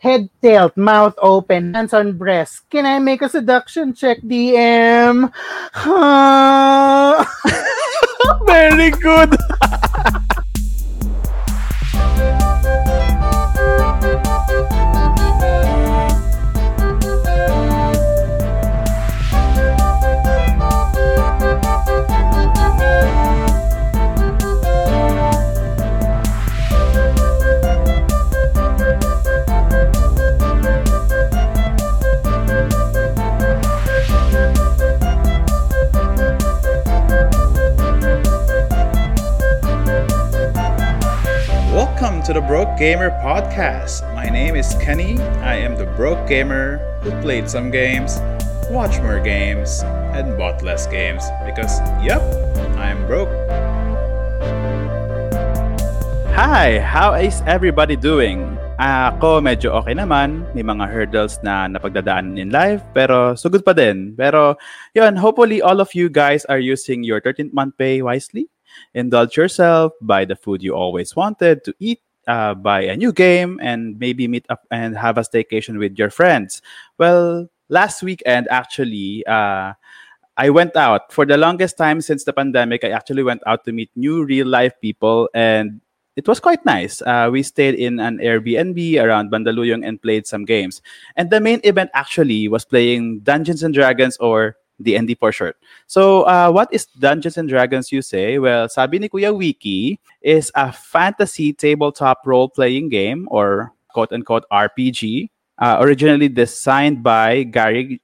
Head tilt, mouth open, hands on breast. Can I make a seduction check, DM? Very good. to the Broke Gamer Podcast. My name is Kenny. I am the broke gamer who played some games, watched more games, and bought less games because, yep, I'm broke. Hi, how is everybody doing? Ako medyo okay naman. May mga hurdles na napagdadaanan in life, pero sugod pa din. Pero yun, hopefully all of you guys are using your 13th month pay wisely. Indulge yourself, buy the food you always wanted to eat, uh, buy a new game, and maybe meet up and have a staycation with your friends. Well, last weekend, actually, uh, I went out. For the longest time since the pandemic, I actually went out to meet new real life people, and it was quite nice. Uh, we stayed in an Airbnb around Bandaluyong and played some games. And the main event actually was playing Dungeons and Dragons or D&D for short. So, uh, what is Dungeons and Dragons, you say? Well, sabi ni Kuya Wiki, is a fantasy tabletop role-playing game or quote-unquote RPG, uh, originally designed by Gary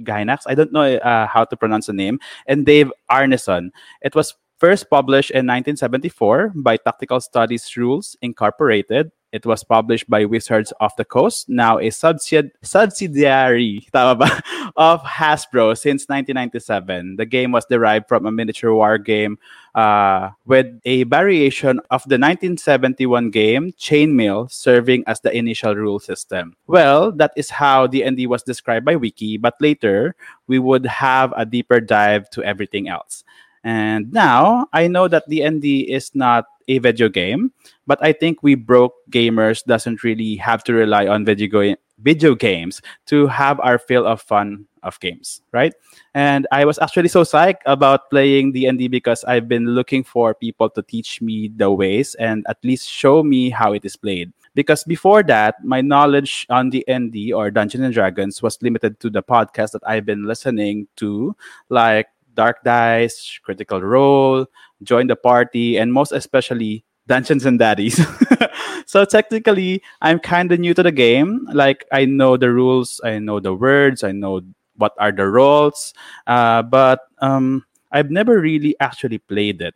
Gynax. I don't know uh, how to pronounce the name, and Dave Arneson. It was first published in 1974 by Tactical Studies Rules Incorporated. It was published by Wizards of the Coast, now a subsidi- subsidiary tama ba, of Hasbro since 1997. The game was derived from a miniature war game uh, with a variation of the 1971 game Chainmail serving as the initial rule system. Well, that is how D&D was described by Wiki, but later we would have a deeper dive to everything else. And now I know that D&D is not a video game, but I think we broke gamers doesn't really have to rely on video video games to have our fill of fun of games, right? And I was actually so psyched about playing D&D because I've been looking for people to teach me the ways and at least show me how it is played. Because before that, my knowledge on D&D or Dungeons and Dragons was limited to the podcast that I've been listening to, like Dark Dice, Critical Role, Join the Party, and most especially Dungeons and Daddies. so technically, I'm kind of new to the game. Like I know the rules, I know the words, I know what are the roles, uh, but um, I've never really actually played it.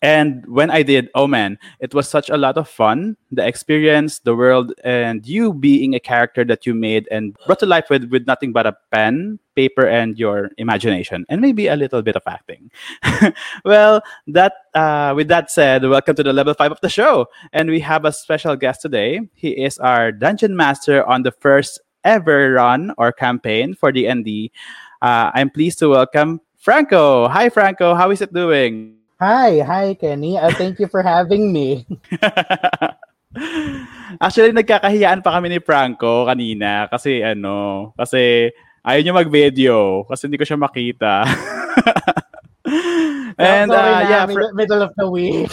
And when I did, oh man, it was such a lot of fun. The experience, the world, and you being a character that you made and brought to life with, with nothing but a pen, paper, and your imagination, and maybe a little bit of acting. well, that uh, with that said, welcome to the level five of the show, and we have a special guest today. He is our dungeon master on the first ever run or campaign for the ND. Uh, I'm pleased to welcome Franco. Hi, Franco. How is it doing? Hi, hi, Kenny. Uh, thank you for having me. Actually, nagkakahiyaan pa kami ni Franco kanina kasi ano, kasi ayaw niya mag-video kasi hindi ko siya makita. And uh, yeah, fr- middle of the week.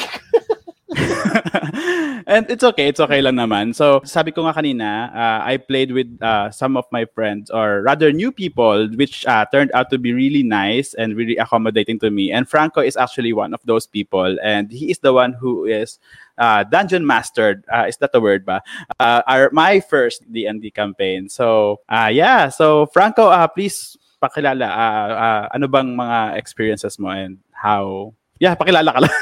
and it's okay, it's okay lang naman. So, sabi ko nga kanina, uh, I played with uh, some of my friends or rather new people which uh, turned out to be really nice and really accommodating to me. And Franco is actually one of those people and he is the one who is uh, dungeon mastered. Uh, is that the word ba? Uh, my first D&D campaign. So, uh, yeah. So, Franco, uh, please pakilala. Uh, uh, ano bang mga experiences mo and how... Yeah, pakilala ka lang.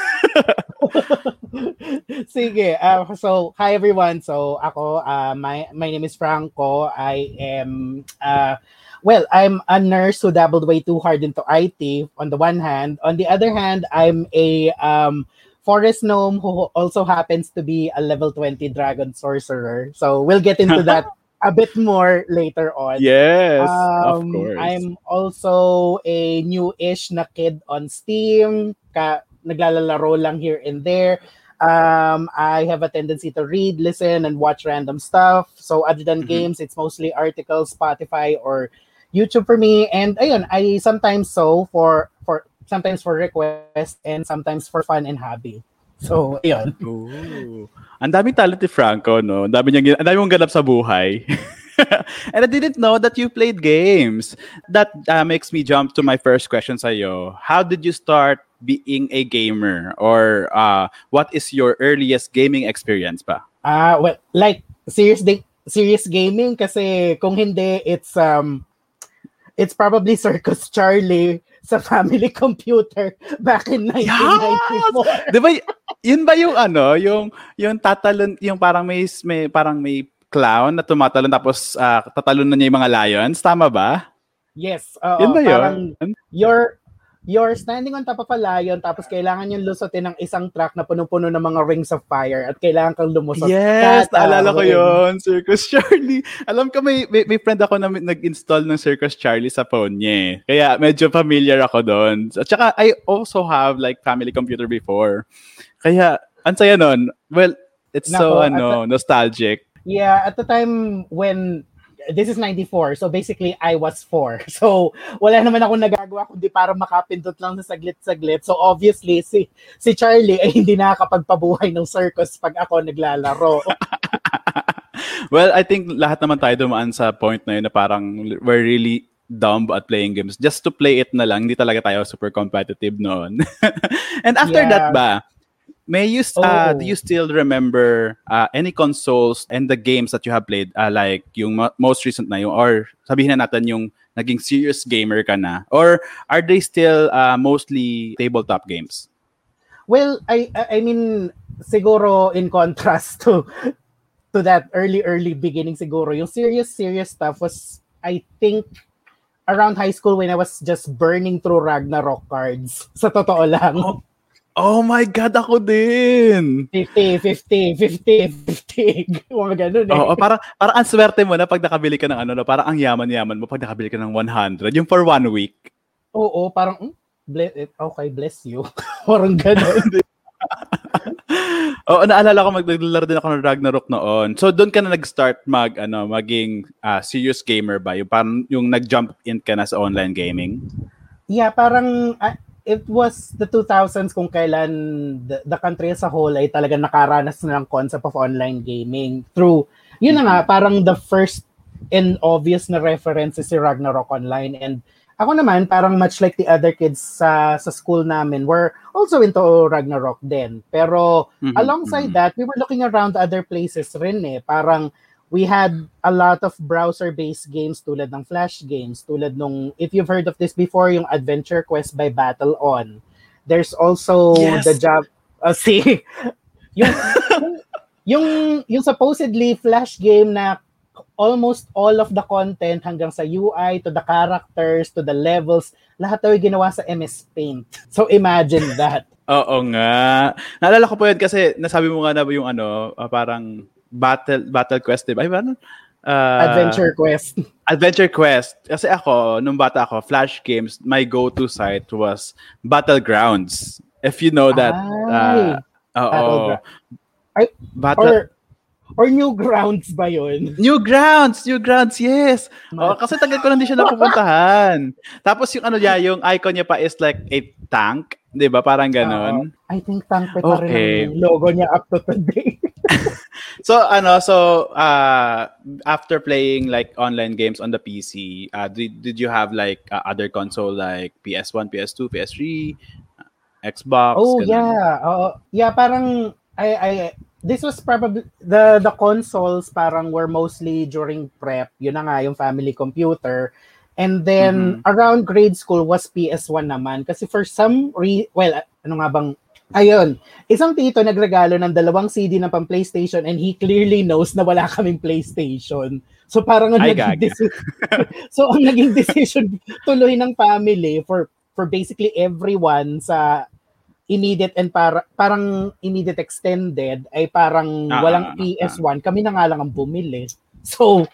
Sige. Uh, so, hi everyone. So, ako, uh, my, my name is Franco. I am, uh, well, I'm a nurse who dabbled way too hard into IT on the one hand. On the other hand, I'm a um, forest gnome who also happens to be a level 20 dragon sorcerer. So, we'll get into that a bit more later on. Yes, um, of course. I'm also a new-ish na kid on Steam. Ka naglalaro lang here and there. Um, I have a tendency to read, listen, and watch random stuff. So other than Mhm. games, it's mostly articles, Spotify, or YouTube for me. And ayun, I sometimes so for for sometimes for request and sometimes for fun and hobby. So ayun. Ooh. Ang daming talent ni Franco, no? Ang dami niyang, ang dami mong ganap sa buhay. And I didn't know that you played games. That uh, makes me jump to my first question sa'yo. How did you start being a gamer? Or uh, what is your earliest gaming experience pa? Ah, well, like serious da- serious gaming kasi kung hindi it's um it's probably Circus Charlie sa family computer back in 1994. Di ba, yun ba yung ano, yung, yung tatalon, yung parang may, may, parang may clown na tumatalon tapos uh, tatalon na niya yung mga lions? Tama ba? Yes, oo, yun ba parang yun? You're standing on top of a lion tapos kailangan yung lusutin ng isang truck na punong-puno ng mga rings of fire at kailangan kang lumusot. Yes, Tatawin. naalala ko yon Circus Charlie. Alam ko may, may, may friend ako na may- nag-install ng Circus Charlie sa phone niya eh. Kaya medyo familiar ako doon. At saka I also have like family computer before. Kaya, ang saya nun. Well, it's so Nako, at ano, nostalgic. Yeah, at the time when this is 94, so basically I was 4. So wala naman ako nagagawa kundi para makapindot lang sa saglit-saglit. So obviously si si Charlie ay hindi nakakapagpabuhay ng circus pag ako naglalaro. well, I think lahat naman tayo dumaan sa point na yun na parang we're really dumb at playing games. Just to play it na lang, hindi talaga tayo super competitive noon. And after Yeah. that ba, may you, s- uh, Oh. do you still remember uh, any consoles and the games that you have played? Uh, like yung mo- most recent na yung, or sabihin na natin yung naging serious gamer ka na? Or are they still uh, mostly tabletop games? well, I I I mean siguro in contrast to to that early early beginning siguro yung serious serious stuff was I think around high school when I was just burning through Ragnarok cards. Sa totoo lang. Oh. Oh my God, ako din! 50, 50, 50, 50. Mga ganun eh. Oo, parang, parang ang swerte mo na pag nakabili ka ng ano, no, parang ang yaman-yaman mo pag nakabili ka ng 100. Yung for one week. Oo, parang, mm, ble- okay, bless you. parang ganun. Oo, naalala ko maglalaro din ako ng Ragnarok noon. So doon ka na nag-start mag ano, maging ah, serious gamer ba? Yung parang yung nag-jump in ka na sa online gaming. yeah, parang, ah, it was the 2000s kung kailan the, the country as a whole ay talaga nakaranas na ng concept of online gaming through, yun na nga, parang the first and obvious na reference si Ragnarok Online. And ako naman, parang much like the other kids sa, sa school namin, were also into Ragnarok din. Pero Mhm, alongside mhm. that, we were looking around other places rin eh. Parang we had a lot of browser-based games tulad ng Flash games, tulad nung, if you've heard of this before, yung Adventure Quest by Battle On. There's also Yes. the job, uh, see, yung, yung, yung supposedly Flash game na almost all of the content hanggang sa UI to the characters to the levels lahat daw ginawa sa MS Paint. So imagine that. Oo nga. Naalala ko po yun kasi nasabi mo nga na yung ano, ah, parang battle battle quest, di ba? Ah, Adventure Quest. Adventure Quest. Kasi ako, nung bata ako, Flash games, my go-to site was Battlegrounds. If you know that. Ay, uh, oo. Ay, Battle, or or Newgrounds ba yun? Newgrounds! Newgrounds, yes! Oh, kasi tagal ko lang di siya napupuntahan. Tapos yung ano niya, yung icon niya pa is like a tank. Di ba? Parang ganon. I think tangke pa Okay. rin ang logo niya up to today. So, ano, so, uh, after playing like online games on the PC, uh, did, did you have like uh, other console like PS1, PS2, PS3, uh, Xbox? oh ganun? yeah. Oo. yeah, parang I I this was probably the the consoles parang were mostly during prep. Yun na nga yung family computer. And then Mhm. around grade school was PS1 naman kasi for some re well ano nga bang Ayun, isang tito nagregalo ng dalawang CD ng pang PlayStation and he clearly knows na wala kaming PlayStation. So parang ang Ay, naging deci- So ang naging decision tuloy ng family for for basically everyone sa immediate and para, parang immediate extended ay parang Ah, walang ah, ah, PS1. Kami na nga lang ang bumili. So,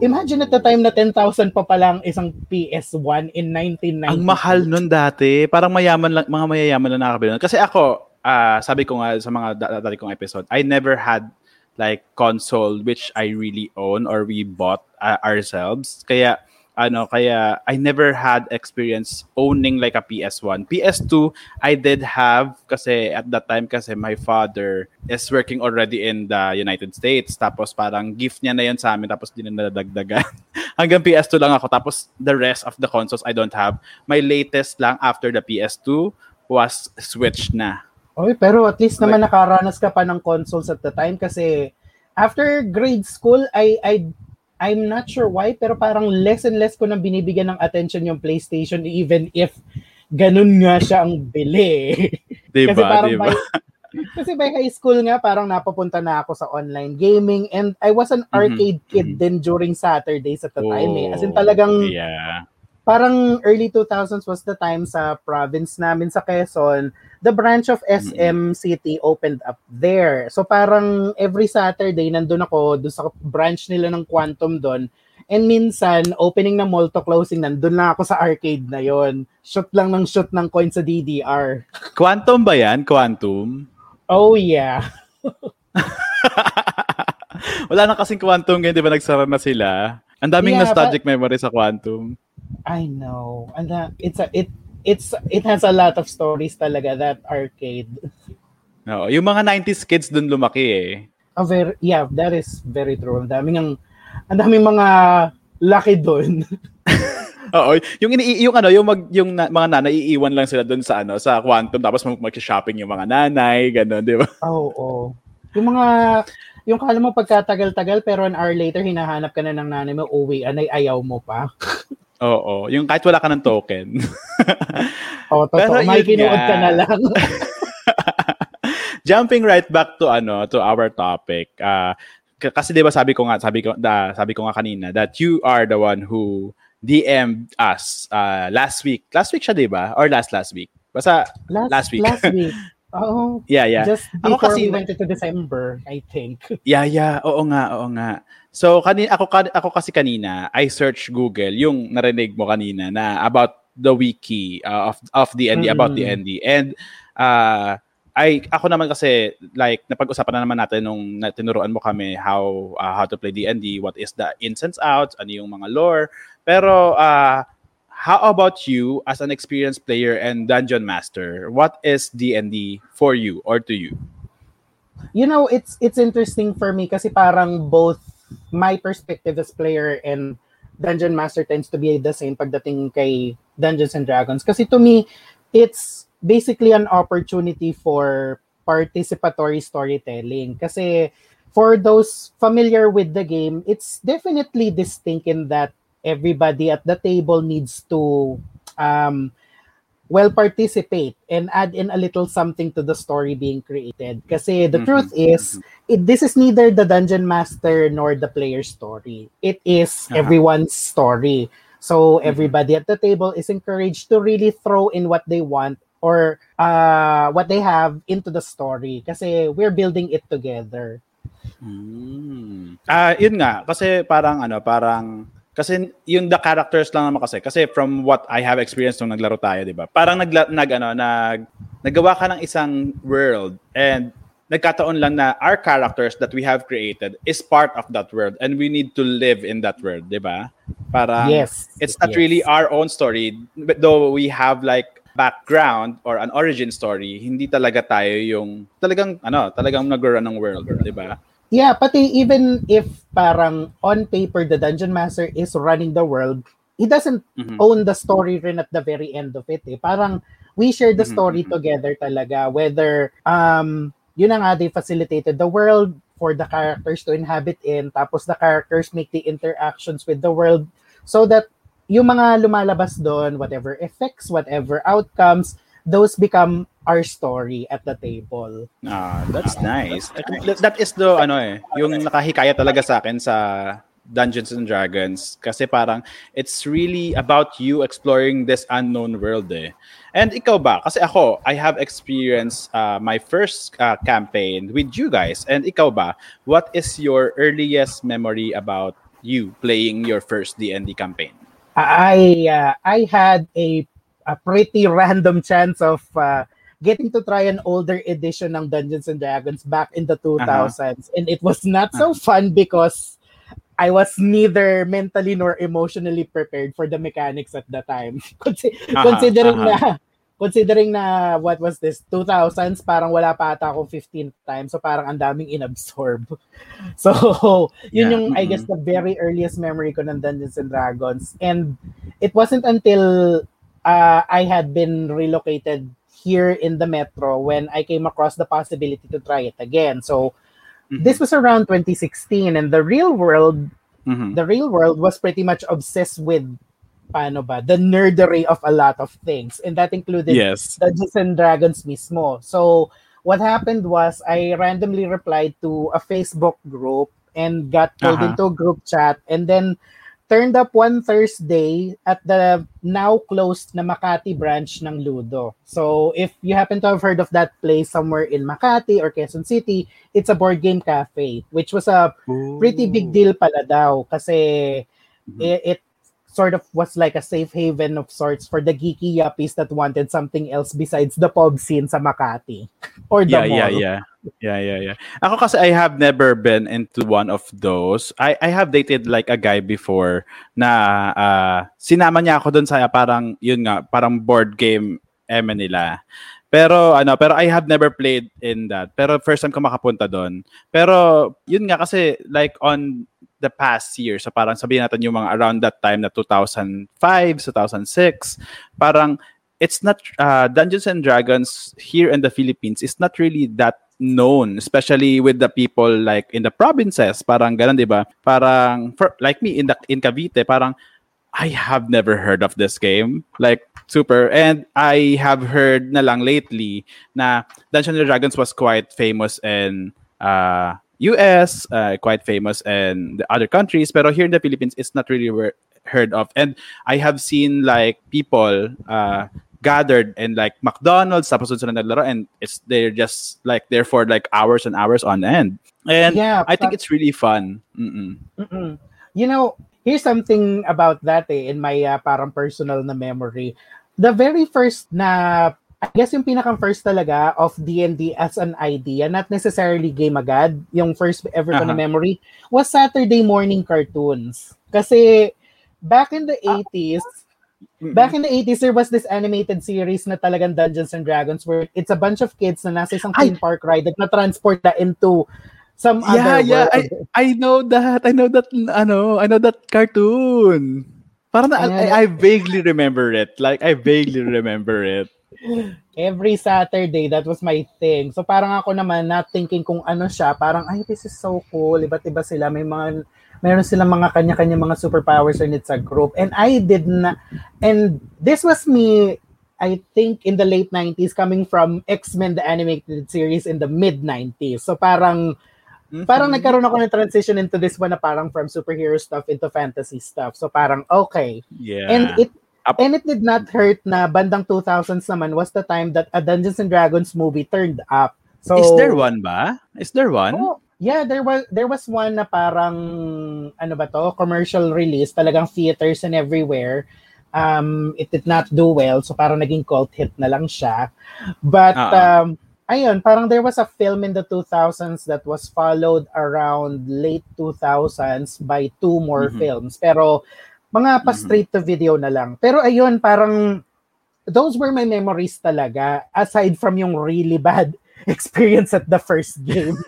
imagine at the time na 10,000 pa palang isang PS1 in 1990. Ang mahal nun dati. Parang mayaman lang, mga mayayaman lang nakakabili nun. Kasi ako, uh, sabi ko nga sa mga dati kong episode, I never had like console which I really own or we bought uh, ourselves. Kaya ano kaya I never had experience owning like a PS1. PS2 I did have kasi at that time kasi my father is working already in the United States tapos parang gift niya na 'yon sa amin tapos din na nadagdagan. Hanggang PS2 lang ako tapos the rest of the consoles I don't have. My latest lang after the PS2 was Switch na. Oy, pero at least naman nakaranas ka pa ng consoles at the time kasi after grade school I I I'm not sure why, pero parang less and less ko nang binibigyan ng attention yung PlayStation even if ganun nga siya ang bili. Diba, kasi parang diba? by, kasi by high school nga, parang napapunta na ako sa online gaming and I was an mm-hmm. arcade mm-hmm. kid din during Saturdays at the oh, time eh. As in talagang yeah parang early 2000s was the time sa province namin sa Quezon, the branch of SM City opened up there. So parang every Saturday nandun ako doon sa branch nila ng Quantum doon. And minsan, opening ng mall to closing, nandun na ako sa arcade na yon. Shoot lang ng shoot ng coin sa DDR. Quantum ba yan? Quantum? Oh, yeah. Wala na kasing Quantum ngayon, di ba nagsara na sila? Ang daming yeah, nostalgic but... memory sa Quantum. I know. And uh, it's a it it's it has a lot of stories talaga that arcade. No, yung mga 90s kids dun lumaki eh. Oh, very, yeah, that is very true. Ang daming ang ang daming mga lucky doon. Oo, yung ini yung ano, yung mag yung na, mga nanay iiwan lang sila doon sa ano, sa Quantum tapos mag-shopping yung mga nanay, ganun, di ba? Oo, oh, oh. Yung mga yung kala mo pagkatagal-tagal pero an hour later hinahanap ka na ng nanay mo, uwi, anay ayaw mo pa. Oo, yung kahit wala ka ng token. Oo, totoo. Pero May kinuod ka na lang. Jumping right back to ano to our topic. Uh, kasi 'di ba sabi ko nga sabi ko da, sabi ko nga kanina that you are the one who DM us uh, last week. Last week siya 'di ba? Or last last week? Basta last, last week. Last week. Oh, yeah, yeah. Just before ako kasi, we went into December, I think. Yeah, yeah. Oo nga, oo nga. So, kanina, ako, ako kasi kanina, I search Google yung narinig mo kanina na about the wiki uh, of, of DND, mm-hmm. about DND. And, uh, ay ako naman kasi like napag-usapan na naman natin nung tinuruan mo kami how uh, how to play D&D, what is the ins and outs, ano yung mga lore. Pero uh, how about you as an experienced player and dungeon master? What is D&D for you or to you? You know, it's it's interesting for me kasi parang both my perspective as player and dungeon master tends to be the same pagdating kay Dungeons and Dragons kasi to me it's basically an opportunity for participatory storytelling kasi for those familiar with the game it's definitely distinct in that everybody at the table needs to um, well participate and add in a little something to the story being created. Kasi the mm-hmm. truth is, it, this is neither the dungeon master nor the player's story. It is uh-huh. everyone's story. So mm-hmm. everybody at the table is encouraged to really throw in what they want or uh, what they have into the story. Kasi we're building it together. Mm. Ah, uh, yun nga kasi parang ano, parang kasi yung the characters lang naman kasi kasi from what I have experienced nung naglaro tayo, 'di ba? Parang nag nag ano, nag nagawa ka ng isang world and nagkataon lang na our characters that we have created is part of that world and we need to live in that world, 'di ba? Para yes, it's not yes. really our own story but though we have like background or an origin story, hindi talaga tayo yung talagang ano, talagang nag-run ng world, 'di ba? Yeah, pati even if parang on paper the dungeon master is running the world, he doesn't mm-hmm. own the story rin at the very end of it. Eh. Parang we share the mm-hmm, story mm-hmm. together talaga whether um yun na nga they facilitated the world for the characters to inhabit in tapos the characters make the interactions with the world so that yung mga lumalabas doon whatever effects whatever outcomes those become our story at the table. Ah, that's nice. That is the ano eh, yung nakahikaya talaga sa akin sa Dungeons and Dragons kasi parang it's really about you exploring this unknown world eh. And ikaw ba? Kasi ako, I have experienced uh, my first uh, campaign with you guys. And ikaw ba? What is your earliest memory about you playing your first D&D campaign? I uh, I had a a pretty random chance of uh, getting to try an older edition ng Dungeons and Dragons back in the 2000s. Uh-huh. And it was not so uh-huh. fun because I was neither mentally nor emotionally prepared for the mechanics at the time. uh-huh. Considering uh-huh. na considering na what was this 2000s parang wala pa ata akong 15 times so parang ang daming inabsorb so yun yeah. yung mm-hmm. I guess the very earliest memory ko ng Dungeons and Dragons and it wasn't until uh, I had been relocated here in the metro when I came across the possibility to try it again so mm-hmm. this was around 2016 and the real world mm-hmm. the real world was pretty much obsessed with paano ba, the nerdery of a lot of things. And that included yes. Dungeons and Dragons mismo. So, what happened was I randomly replied to a Facebook group and got pulled uh-huh. into a group chat and then turned up one Thursday at the now closed na Makati branch ng Ludo. So if you happen to have heard of that place somewhere in Makati or Quezon City, it's a board game cafe, which was a pretty big deal pala daw kasi mm-hmm. it, it sort of was like a safe haven of sorts for the geeky yuppies that wanted something else besides the pub scene sa Makati or the yeah, mall. Yeah, yeah, yeah, yeah, yeah. Ako kasi I have never been into one of those. I I have dated like a guy before na uh, sinama niya ako doon sa parang yun nga, parang board game eme nila. Pero ano, pero I have never played in that. Pero first time ko makapunta doon. Pero yun nga kasi like on the past year. So parang sabihin natin yung mga around that time na 2005, 2006, parang it's not uh, Dungeons and Dragons here in the Philippines is not really that known especially with the people like in the provinces. Parang ganun 'di ba? Parang for, like me in the in Cavite parang I have never heard of this game. Like super. And I have heard na lang lately na Dungeons and Dragons was quite famous in uh US, uh, quite famous, and the other countries. but here in the Philippines, it's not really heard of. And I have seen like people uh, gathered in like McDonald's, tapos sila naglaro, and it's they're just like there for like hours and hours on end. And yeah, I think it's really fun. Mm-mm. Mm-mm. You know, here's something about that eh, in my uh, parang personal na memory. The very first na I guess yung pinakang first talaga of D&D as an idea, not necessarily game agad, yung first ever ko uh-huh. na memory, was Saturday morning cartoons. Kasi back in the 80s, uh, back in the 80s, there was this animated series na talagang Dungeons and Dragons where it's a bunch of kids na nasa isang theme park ride at na-transport na into some yeah, other yeah, world. I, I know that. I know that, ano, I know that cartoon. Parang na, I, I vaguely remember it. Like, I vaguely remember it. Every Saturday, that was my thing. So parang ako naman, not thinking kung ano siya, parang, ay, this is so cool. Iba't iba sila. May mga, meron silang mga kanya-kanya mga superpowers and it's a group. And I did not, and this was me, I think in the late 90s, coming from X-Men, the animated series in the mid-90s. So parang, Mm-hmm. Parang nagkaroon ako ng transition into this one na parang from superhero stuff into fantasy stuff. So parang okay. Yeah. And it Up. And it did not hurt na bandang 2000s naman was the time that a Dungeons and Dragons movie turned up. So Is there one ba? Is there one? Oh, yeah, there was there was one na parang ano ba to, commercial release, talagang theaters and everywhere. Um it did not do well, so parang naging cult hit na lang siya. But uh-uh. um ayun, parang there was a film in the 2000s that was followed around late 2000s by two more mm-hmm. films. Pero mga pa straight to video na lang. Pero ayun, parang those were my memories talaga aside from yung really bad experience at the first game.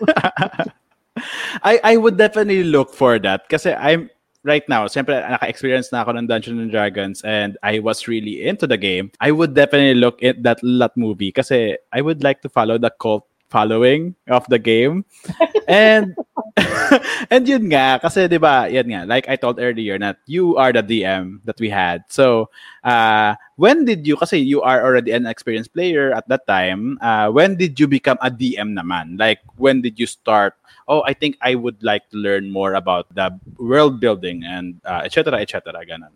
I I would definitely look for that kasi I'm right now, siyempre naka-experience na ako ng Dungeons and Dragons and I was really into the game. I would definitely look at that lot movie kasi I would like to follow the cult following of the game. and and yun nga kasi 'di ba, yan nga like I told earlier that you are the DM that we had. So, uh when did you kasi you are already an experienced player at that time, uh when did you become a DM naman? Like when did you start oh, I think I would like to learn more about the world building and uh, etc. etc. ganun.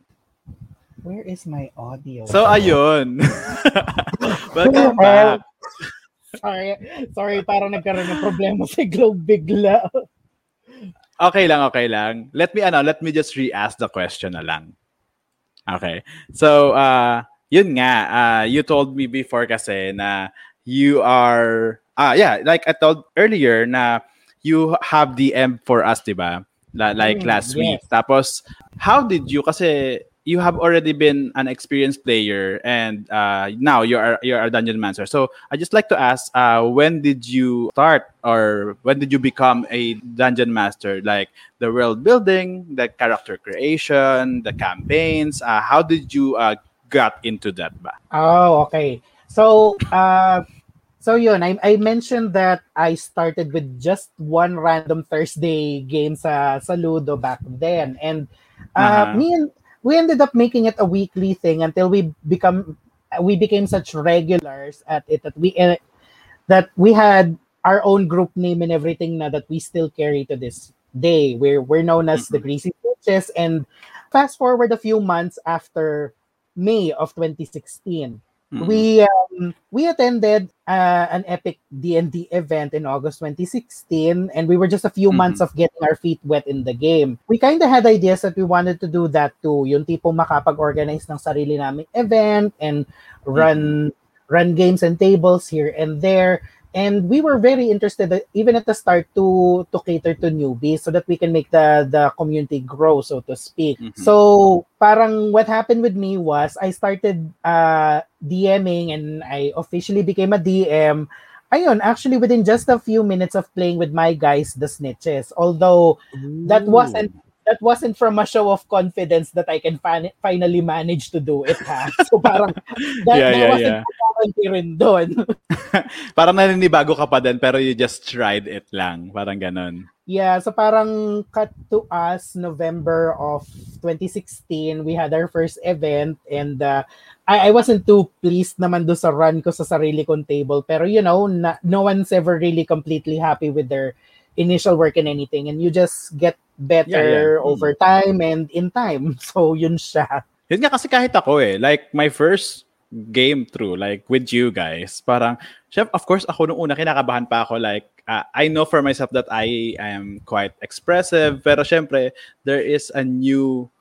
Where is my audio? So ayun. Welcome back sorry, sorry, parang nagkaroon ng problema sa Globe bigla. okay lang, okay lang. Let me, ano, let me just re-ask the question na lang. Okay. So, uh, yun nga, uh, you told me before kasi na you are ah yeah, like I told earlier na you have DM for us, 'di ba? like mm, last yes. week. Tapos how did you kasi you have already been an experienced player and uh, now you are you are a dungeon master. So I just like to ask, uh, when did you start or when did you become a dungeon master? Like the world building, the character creation, the campaigns. Uh, how did you uh, got into that? Ba? Oh, okay. So uh, so yun, I, I mentioned that I started with just one random Thursday game sa, sa Ludo back then. And uh, uh-huh. me and we ended up making it a weekly thing until we become we became such regulars at it that we uh, that we had our own group name and everything now that we still carry to this day. We're we're known as mm-hmm. the Greasy Witches. And fast forward a few months after May of 2016, Mm-hmm. We um, we attended uh, an epic D&D event in August 2016 and we were just a few mm-hmm. months of getting our feet wet in the game. We kind of had ideas that we wanted to do that too. Yung tipo makapag-organize ng sarili naming event and run mm-hmm. run games and tables here and there and we were very interested even at the start to to cater to newbies so that we can make the the community grow so to speak mm-hmm. so parang what happened with me was i started uh dming and i officially became a dm ayun actually within just a few minutes of playing with my guys the snitches although Ooh. that wasn't that wasn't from a show of confidence that I can fin- finally manage to do it ha. So parang that, yeah, that yeah, wasn't yeah. rin doon. parang naninibago ka pa din pero you just tried it lang. Parang ganon. Yeah, so parang cut to us November of 2016, we had our first event and uh, I, I wasn't too pleased naman do sa run ko sa sarili kong table pero you know, na, no one's ever really completely happy with their initial work in anything and you just get better yeah, yeah. over time and in time. So yun siya. Yun nga kasi kahit ako eh, like my first game through like with you guys, parang chef of course ako nung una kinakabahan pa ako like uh, I know for myself that I am quite expressive pero syempre there is a new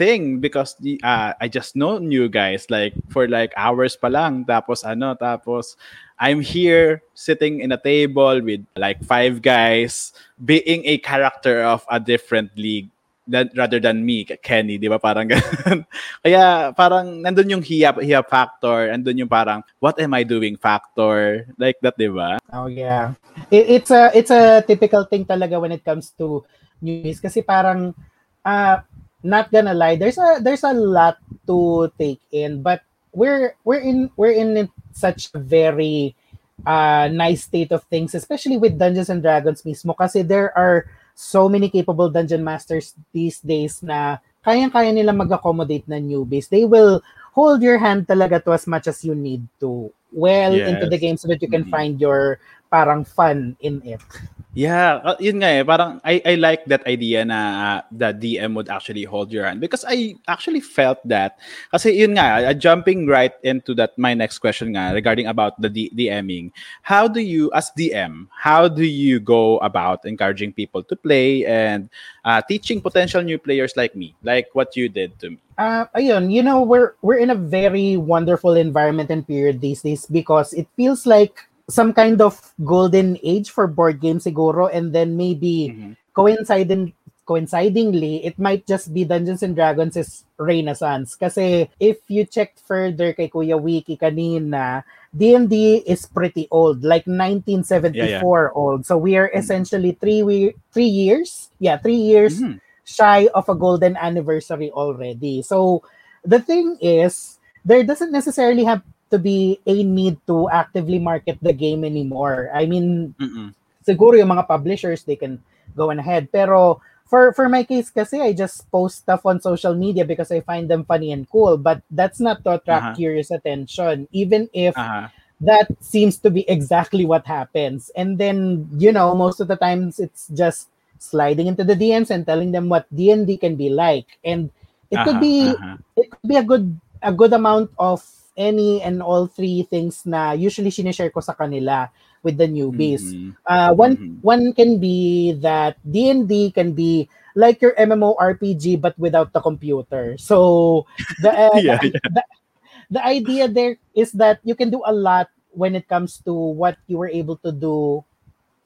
thing because uh, I just know you guys like for like hours pa lang tapos ano tapos I'm here sitting in a table with like five guys being a character of a different league that, rather than me, Kenny, di ba? Parang ganun. Kaya parang nandun yung hiya, hiya factor, nandun yung parang what am I doing factor, like that, di ba? Oh yeah. It, it's a it's a typical thing talaga when it comes to news kasi parang uh, not gonna lie, there's a there's a lot to take in, but we're we're in we're in such a very uh, nice state of things, especially with Dungeons and Dragons mismo kasi there are so many capable dungeon masters these days na kayang-kaya nila mag-accommodate na newbies. They will hold your hand talaga to as much as you need to well yes. into the game so that you can mm-hmm. find your parang fun in it. Yeah, uh, yun nga eh. Parang I, I like that idea na uh, the DM would actually hold your hand because I actually felt that. Kasi yun nga, uh, jumping right into that, my next question nga regarding about the D- DMing. How do you, as DM, how do you go about encouraging people to play and uh, teaching potential new players like me, like what you did to me? Uh, ayun, you know, we're we're in a very wonderful environment and period these days because it feels like some kind of golden age for board games siguro and then maybe mm-hmm. coinciding coincidingly it might just be Dungeons and Dragons' is renaissance kasi if you checked further kay Kuya Wiki kanina D&D is pretty old like 1974 yeah, yeah. old so we are mm-hmm. essentially 3 we 3 years yeah 3 years mm-hmm. shy of a golden anniversary already so the thing is there doesn't necessarily have to be a need to actively market the game anymore. I mean, Mm-mm. siguro yung mga publishers, they can go ahead. Pero for for my case kasi, I just post stuff on social media because I find them funny and cool. But that's not to attract uh-huh. curious attention, even if uh-huh. that seems to be exactly what happens. And then, you know, most of the times it's just sliding into the DMs and telling them what D&D can be like. And it uh-huh. could be uh-huh. it could be a good a good amount of any and all three things na usually sinishare ko sa kanila with the newbies. Mm-hmm. Uh, one mm-hmm. one can be that D&D can be like your MMORPG but without the computer. So the, uh, yeah, the, yeah. the the idea there is that you can do a lot when it comes to what you were able to do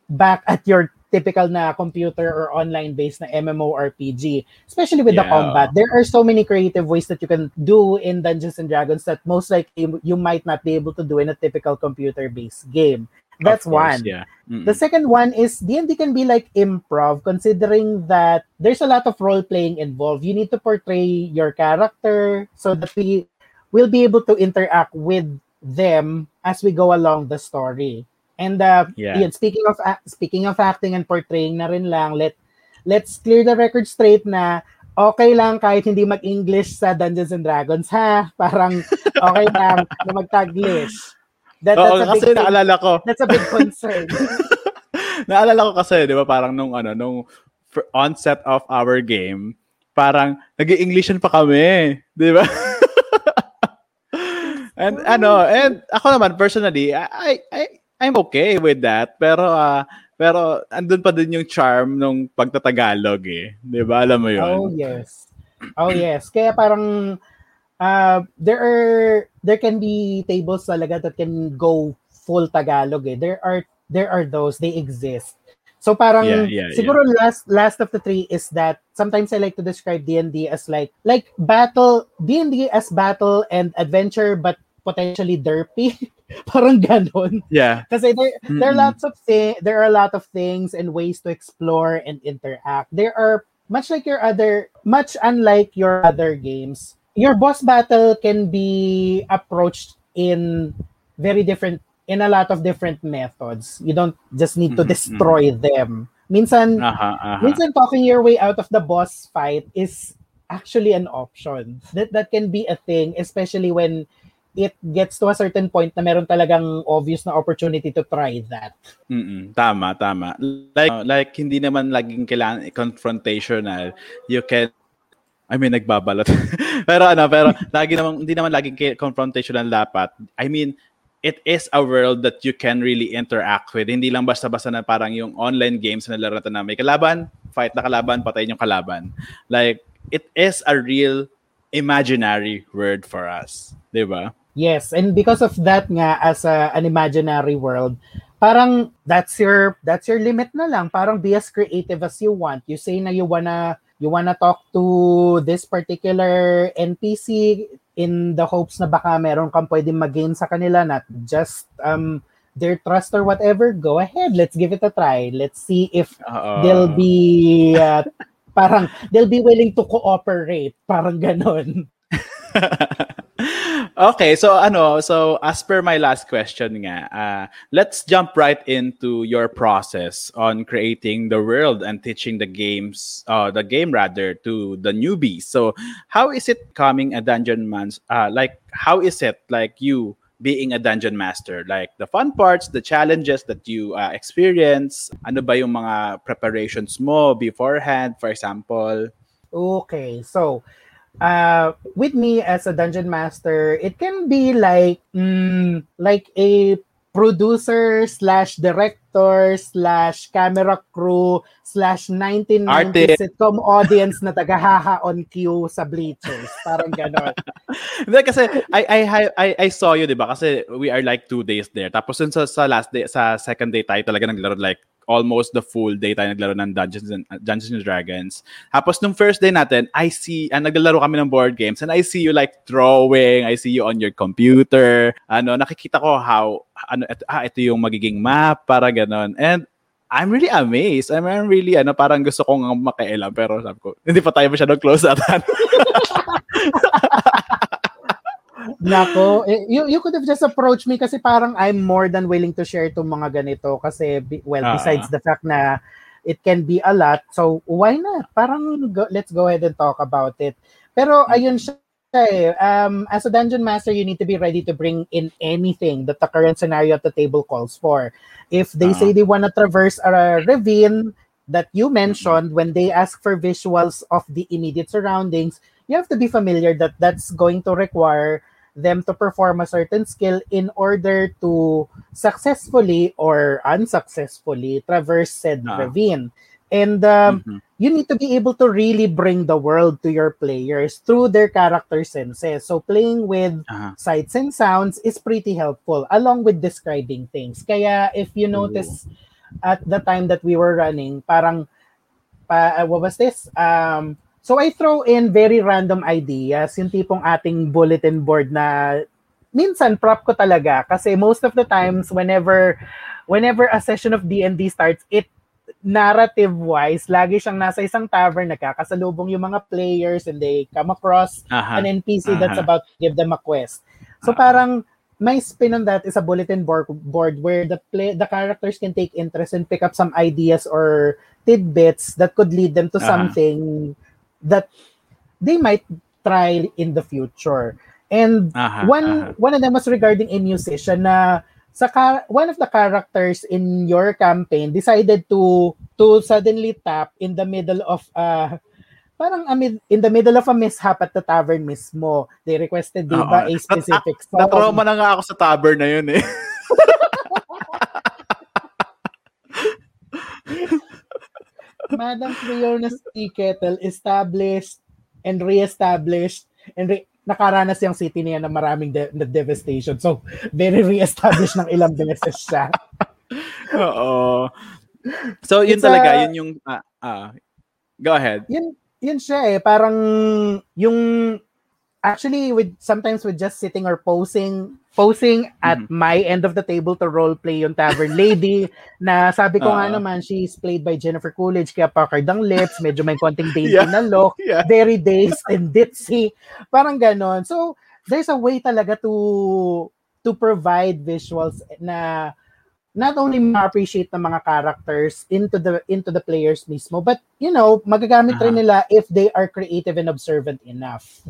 back at your typical na computer or online based na MMORPG, especially with the combat. There are so many creative ways that you can do in Dungeons and Dragons that most likely you might not be able to do in a typical computer based game. That's course, one. Yeah. Mm-mm. The second one is D&D can be like improv considering that there's a lot of role playing involved. You need to portray your character so that we will be able to interact with them as we go along the story. And uh, Yeah. yun, speaking of ac- speaking of acting and portraying na rin lang, let let's clear the record straight na okay lang kahit hindi mag-English sa Dungeons and Dragons ha. Parang okay lang na mag-Taglish. That, Oo, that's, a kasi big, naalala ko, that's a big concern. naalala ko kasi, di ba, parang nung, ano, nung onset of our game, parang nag englishan pa kami. Di ba? and ano, and ako naman personally, I, I, I'm okay with that. Pero, ah, pero andun pa din yung charm nung pagtatagalog eh. Di ba? Alam mo yun? Oh yes. Oh yes. Kaya parang uh, there are there can be tables talaga that can go full Tagalog eh. There are there are those they exist. So parang Yeah, yeah, siguro last last of the three is that sometimes I like to describe D&D as like like battle D&D as battle and adventure but potentially derpy. parang ganon. Yeah. Kasi there, there are lots of thi- there are a lot of things and ways to explore and interact. There are much like your other much unlike your other games. Your boss battle can be approached in very different in a lot of different methods. You don't just need to destroy them. Minsan Aha, aha. minsan talking your way out of the boss fight is actually an option. That that can be a thing especially when it gets to a certain point na meron talagang obvious na opportunity to try that. Mm-mm, tama, tama. Like, uh, like hindi naman laging kailangan confrontational. You can I mean, nagbabalot. pero ano, pero lagi naman, hindi naman laging confrontational dapat. I mean, it is a world that you can really interact with. Hindi lang basta-basta na parang yung online games na laro natin na may kalaban, fight na kalaban, patayin yung kalaban. Like, it is a real imaginary world for us. Di ba? Yes, and because of that nga as a, an imaginary world, parang that's your that's your limit na lang. Parang be as creative as you want. You say na you wanna you wanna talk to this particular NPC in the hopes na baka meron kang pwedeng mag-gain sa kanila not just um their trust or whatever. Go ahead, let's give it a try. Let's see if Oo. they'll be uh, parang they'll be willing to cooperate. Parang ganon. okay, so ano, so as per my last question nga, uh, let's jump right into your process on creating the world and teaching the games, uh, the game rather, to the newbies. So, how is it coming a dungeon man? Uh, like, how is it like you being a dungeon master? Like the fun parts, the challenges that you uh, experience. Ano ba yung mga preparations mo beforehand, for example? Okay, so uh, with me as a dungeon master, it can be like mm, like a producer slash director slash camera crew slash 1990 Artist. sitcom audience na tagahaha on cue sa bleachers. Parang ganon. Hindi kasi I I I I saw you 'di ba kasi we are like two days there. Tapos sa, sa last day sa second day tayo talaga naglaro like almost the full day tayo naglaro ng Dungeons and Dungeons and Dragons. Tapos nung first day natin, I see ah, naglalaro kami ng board games and I see you like drawing, I see you on your computer. Ano, nakikita ko how ano ito, ah, ito yung magiging map para ganon. And I'm really amazed. I'm I'm really ano parang gusto kong makialam pero sabi ko hindi pa tayo masyadong close atan. Nako, eh, you, you could have just approached me kasi parang I'm more than willing to share itong mga ganito kasi, well, Ah. besides the fact na it can be a lot, so why not? Parang go, let's go ahead and talk about it. Pero ayun siya eh, um, as a dungeon master, you need to be ready to bring in anything that the current scenario at the table calls for. If they Ah. say they want to traverse a ravine that you mentioned, when they ask for visuals of the immediate surroundings, you have to be familiar that that's going to require them to perform a certain skill in order to successfully or unsuccessfully traverse said Ah. ravine. And um, mm-hmm. you need to be able to really bring the world to your players through their character senses. So playing with uh-huh. sights and sounds is pretty helpful along with describing things. Kaya if you notice Ooh. at the time that we were running, parang pa, uh, what was this? Um, so I throw in very random ideas, yung tipong ating bulletin board na minsan prop ko talaga kasi most of the times whenever whenever a session of D&D starts, it narrative wise, lagi siyang nasa isang tavern nagkakasalubong yung mga players and they come across uh-huh. an NPC uh-huh. that's about to give them a quest. So uh-huh. parang my spin on that is a bulletin board board where the play the characters can take interest and pick up some ideas or tidbits that could lead them to uh-huh. something that they might try in the future. And uh-huh, one uh-huh. one of them was regarding a musician na sa ka- one of the characters in your campaign decided to to suddenly tap in the middle of uh parang amid, in the middle of a mishap at the tavern mismo. They requested di ba a specific song. Na-trauma na nga ako sa tavern na yun eh. Madam Creona's Tea Kettle established and re-established and re- nakaranas yung city niya ng maraming de- na devastation. So, very re-established ng ilang beses siya. Oo. So, yun It's talaga, a, yun yung, uh, uh, go ahead. Yun, yun siya eh, parang yung, actually, with sometimes with just sitting or posing, posing at mm-hmm. my end of the table to role play yung tavern lady na sabi ko uh, nga naman she's played by Jennifer Coolidge kaya puckered ang lips medyo may konting dainty yeah. na look yeah. very dazed and ditzy parang ganon so there's a way talaga to to provide visuals na not only ma-appreciate ng mga characters into the into the players mismo but you know magagamit uh-huh. rin nila if they are creative and observant enough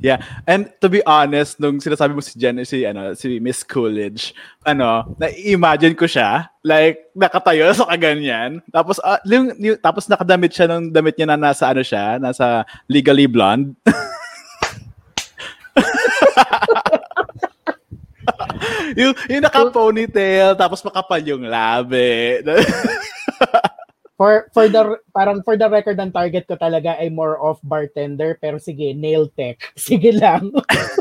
Yeah. And to be honest, nung sinasabi mo si Jen, si, ano, si Miss Coolidge, ano, na-imagine ko siya, like, nakatayo sa kaganyan. Tapos, uh, yung, yung, tapos nakadamit siya ng damit niya na nasa, ano siya, nasa Legally Blonde. yung, yung naka-ponytail, tapos makapal yung labi for for the parang for the record ang target ko talaga ay more of bartender pero sige nail tech. Sige lang.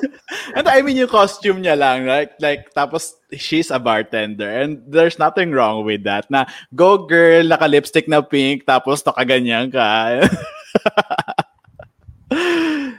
And I mean yung costume niya lang like like tapos she's a bartender and there's nothing wrong with that na go girl naka lipstick na pink tapos nakaganyan ka.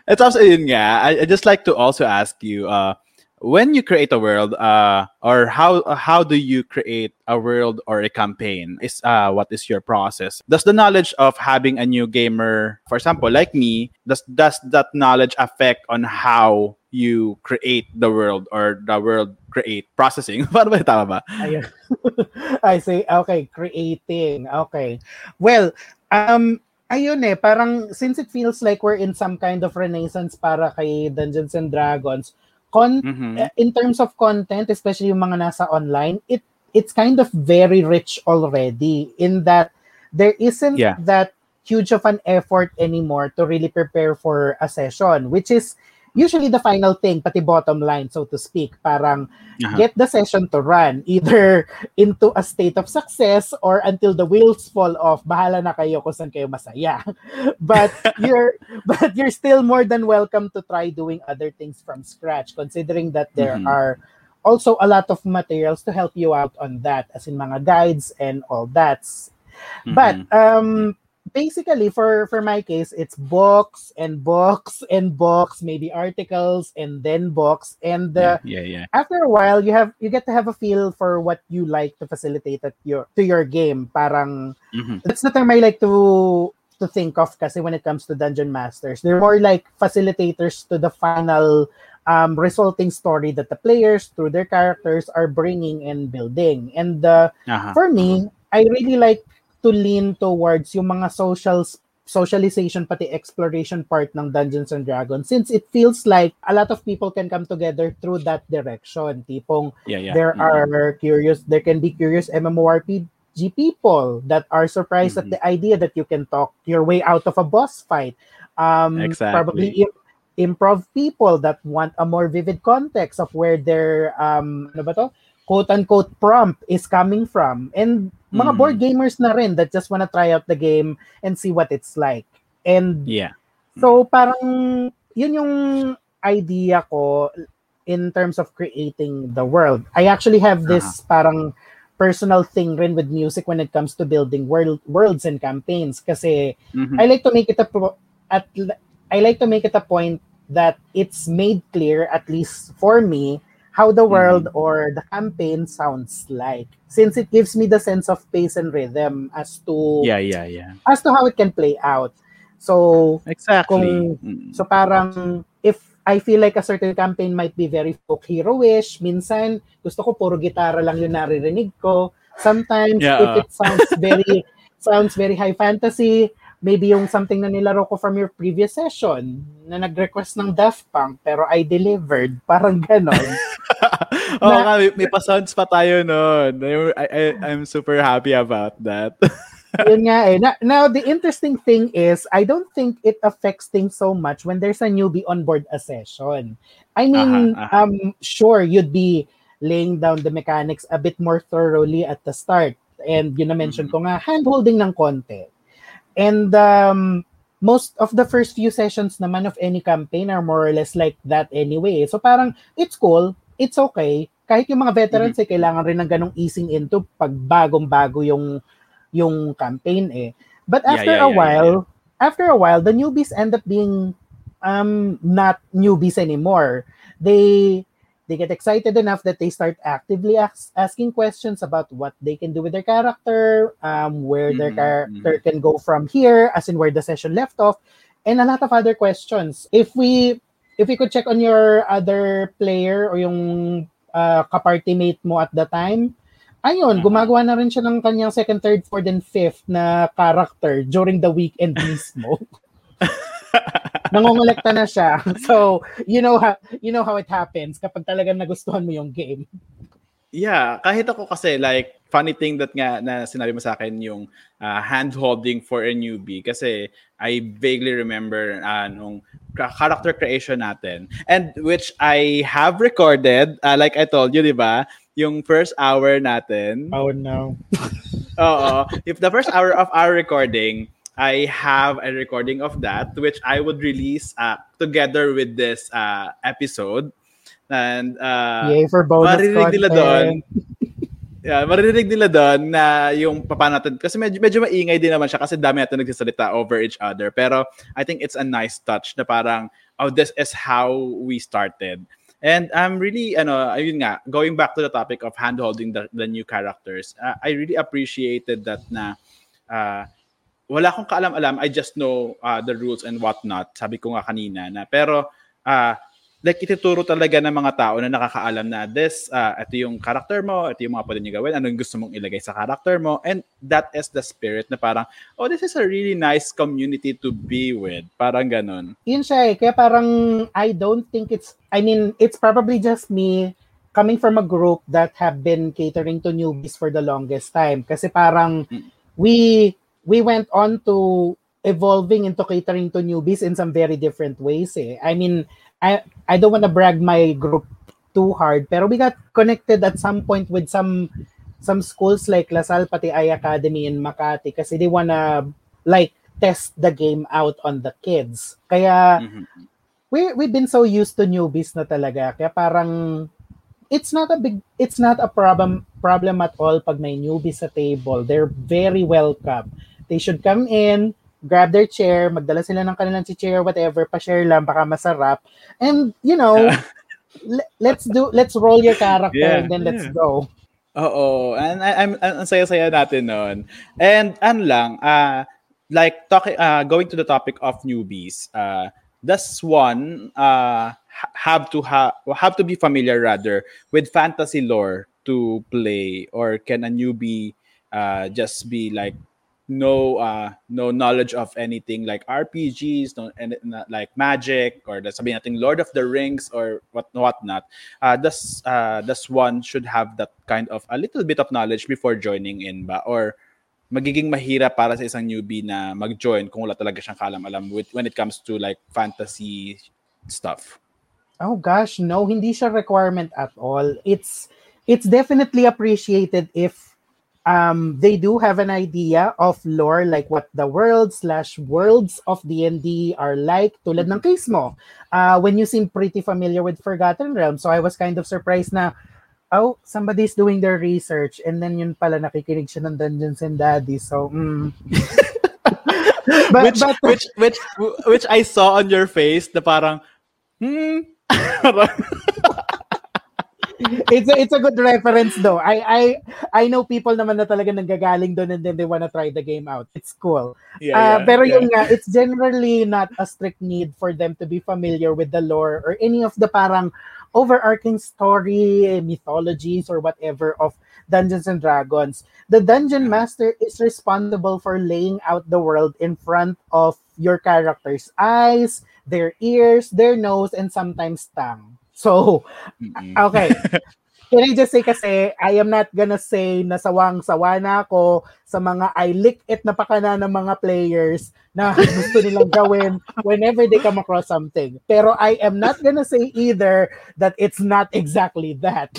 It's also yun nga I, I just like to also ask you uh when you create a world uh, or how how do you create a world or a campaign is uh, what is your process? Does the knowledge of having a new gamer for example like me does does that knowledge affect on how you create the world or the world create processing? Ba I say okay creating. Okay. Well um ayun eh parang since it feels like we're in some kind of renaissance para kay Dungeons and Dragons con mm-hmm. Eh, in terms of content, especially yung mga nasa online, it it's kind of very rich already in that there isn't yeah. that huge of an effort anymore to really prepare for a session, which is usually the final thing, pati bottom line, so to speak. Parang uh-huh. get the session to run either into a state of success or until the wheels fall off. Bahala na kayo kung saan kayo masaya. but you're but you're still more than welcome to try doing other things from scratch, considering that there mm-hmm. are also a lot of materials to help you out on that, as in mga guides and all that. Mm-hmm. But um basically for for my case it's books and books and books maybe articles and then books. And uh, yeah, yeah, yeah. after a while you have you get to have a feel for what you like to facilitate at your to your game. Parang mm-hmm. that's the term i like to to think of kasi when it comes to dungeon masters. They're more like facilitators to the final um, resulting story that the players through their characters are bringing and building. And uh, uh-huh. for me i really like to lean towards yung mga social socialization pati exploration part ng Dungeons and Dragons since it feels like a lot of people can come together through that direction tipong yeah, yeah. there mm-hmm. are curious there can be curious MMORPG people that are surprised mm-hmm. at the idea that you can talk your way out of a boss fight um exactly. probably im- improv people that want a more vivid context of where their um ano ba to quote-unquote prompt is coming from. And mga Mm. board gamers na rin that just wanna try out the game and see what it's like. And Yeah. so parang yun yung idea ko in terms of creating the world. I actually have this parang personal thing rin with music when it comes to building world worlds and campaigns kasi Mhm. I like to make it a pro- at I like to make it a point that it's made clear at least for me how the world or the campaign sounds like since it gives me the sense of pace and rhythm as to yeah, yeah, yeah. as to how it can play out. So Exactly. Kung- Mm. so parang if I feel like a certain campaign might be very folk hero-ish, minsan gusto ko puro gitara lang yung naririnig ko. Sometimes Yeah. if it sounds very sounds very high fantasy, maybe yung something na nilaro ko from your previous session na nag-request ng Daft Punk pero I delivered. Parang ganon. Oo Na- nga, may, may pa-sounds pa tayo nun. I, I, I'm super happy about that. Yun nga eh. Na- Now, the interesting thing is, I don't think it affects things so much when there's a newbie on board a session. I mean, Aha, aha. um, sure, you'd be laying down the mechanics a bit more thoroughly at the start. And yun na-mention ko nga, hand-holding ng konti. And um, most of the first few sessions naman of any campaign are more or less like that anyway. So parang, it's cool, it's okay. Kahit yung mga veterans eh, kailangan rin ng ganong easing into pag bagong-bago yung yung campaign eh. But Yeah, after yeah, a yeah, while, after a while, the newbies end up being um not newbies anymore. They they get excited enough that they start actively ask, asking questions about what they can do with their character, um, where their Mhm, character can go from here, as in where the session left off, and a lot of other questions. If we if we could check on your other player or yung uh, kaparty mate mo at the time, ayun, Mhm. gumagawa na rin siya ng kanyang second, third, fourth, and fifth na character during the weekend mismo. Nangongolekta na siya. So, you know how you know how it happens kapag talagang nagustuhan mo yung game. Yeah, kahit ako kasi like funny thing that nga na sinabi mo sa akin yung uh, hand holding for a newbie kasi I vaguely remember uh, nung character creation natin and which I have recorded uh, like I told you, 'di ba? Yung first hour natin. Oh no. Oo. If the first hour of our recording, I have a recording of that, which I would release uh, together with this uh, episode. And uh, Yay for bonus maririnig nila doon. Yeah, maririnig nila doon na yung papa natin. Kasi medyo, medyo maingay din naman siya kasi dami natin nagsasalita over each other. Pero I think it's a nice touch na parang, oh, this is how we started. And I'm really, ano, ayun nga, going back to the topic of hand-holding the, the new characters, uh, I really appreciated that na uh, wala akong kaalam-alam, I just know uh, the rules and whatnot. Sabi ko nga kanina na, pero uh, like ituturo talaga ng mga tao na nakakaalam na this, uh, ito yung character mo, ito yung mga pwede niyo gawin, ano yung gusto mong ilagay sa character mo, and that is the spirit na parang, oh, this is a really nice community to be with. Parang ganun. Yun siya eh. Kaya parang I don't think it's I mean, it's probably just me coming from a group that have been catering to newbies for the longest time. Kasi parang Mm. we we went on to evolving into catering to newbies in some very different ways eh. I mean, I I don't want to brag my group too hard, pero we got connected at some point with some some schools like Lasal pati I Academy in Makati kasi they wanna like test the game out on the kids. Kaya Mhm. we we've been so used to newbies na talaga. Kaya parang it's not a big it's not a problem problem at all pag may newbies sa table. They're very welcome. They should come in, grab their chair, magdala sila ng kanilang chair, whatever, pa-share lang, baka masarap. And, you know, le- let's do, let's roll your character Yeah, and then let's go. Oo, and I, I'm ang saya-saya natin noon. And ano lang, uh, like talking uh, going to the topic of newbies, uh, does one uh, ha- have to ha- have to be familiar rather with fantasy lore to play or can a newbie uh, just be like no uh no knowledge of anything like RPGs no and not like magic or the sabihin natin Lord of the Rings or what whatnot uh does uh does one should have that kind of a little bit of knowledge before joining in ba or magiging mahirap para sa isang newbie na mag-join kung wala talaga siyang kalam-alam with when it comes to like fantasy stuff. Oh gosh, no, hindi siya requirement at all. It's it's definitely appreciated if um, they do have an idea of lore, like what the world slash worlds of D&D are like, tulad ng case mo. Uh, when you seem pretty familiar with Forgotten Realms, so I was kind of surprised na, oh, somebody's doing their research, and then yun pala nakikinig siya ng Dungeons and Daddy, so, mm. but, which, but, which, which, which I saw on your face na parang, hmm, it's a, it's a good reference though. I I I know people naman na talaga nanggagaling doon and then they wanna try the game out. It's cool. Yeah, uh, yeah, pero yeah. yun nga, it's generally not a strict need for them to be familiar with the lore or any of the parang overarching story, mythologies, or whatever of Dungeons and Dragons. The dungeon master is responsible for laying out the world in front of your character's eyes, their ears, their nose, and sometimes tongue. So, okay. Can I just say kasi, I am not gonna say na sawang-sawa na ako sa mga I lick it na pakana ng mga players na gusto nilang gawin whenever they come across something. Pero I am not gonna say either that it's not exactly that.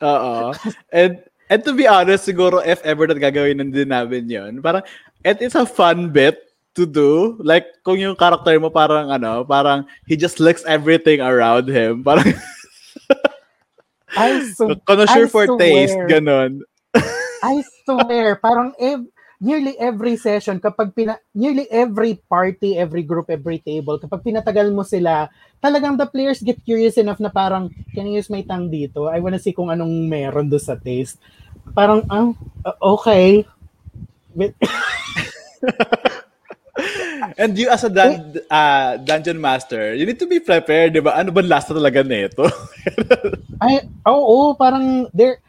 Oo. And and to be honest, siguro if ever that gagawin din namin yon parang it is a fun bit to do. Like, kung yung character mo parang ano, parang he just licks everything around him. Parang I so, Connoisseur for swear. taste, ganon. I swear, parang ev- nearly every session, kapag pina- nearly every party, every group, every table, kapag pinatagal mo sila, talagang the players get curious enough na parang, can I use my tongue dito? I wanna see kung anong meron do sa taste. Parang, ah, okay. And you as a dun- uh, dungeon master, you need to be prepared, di ba? Ano ba last na talaga nito? Ay, oo, oh, parang there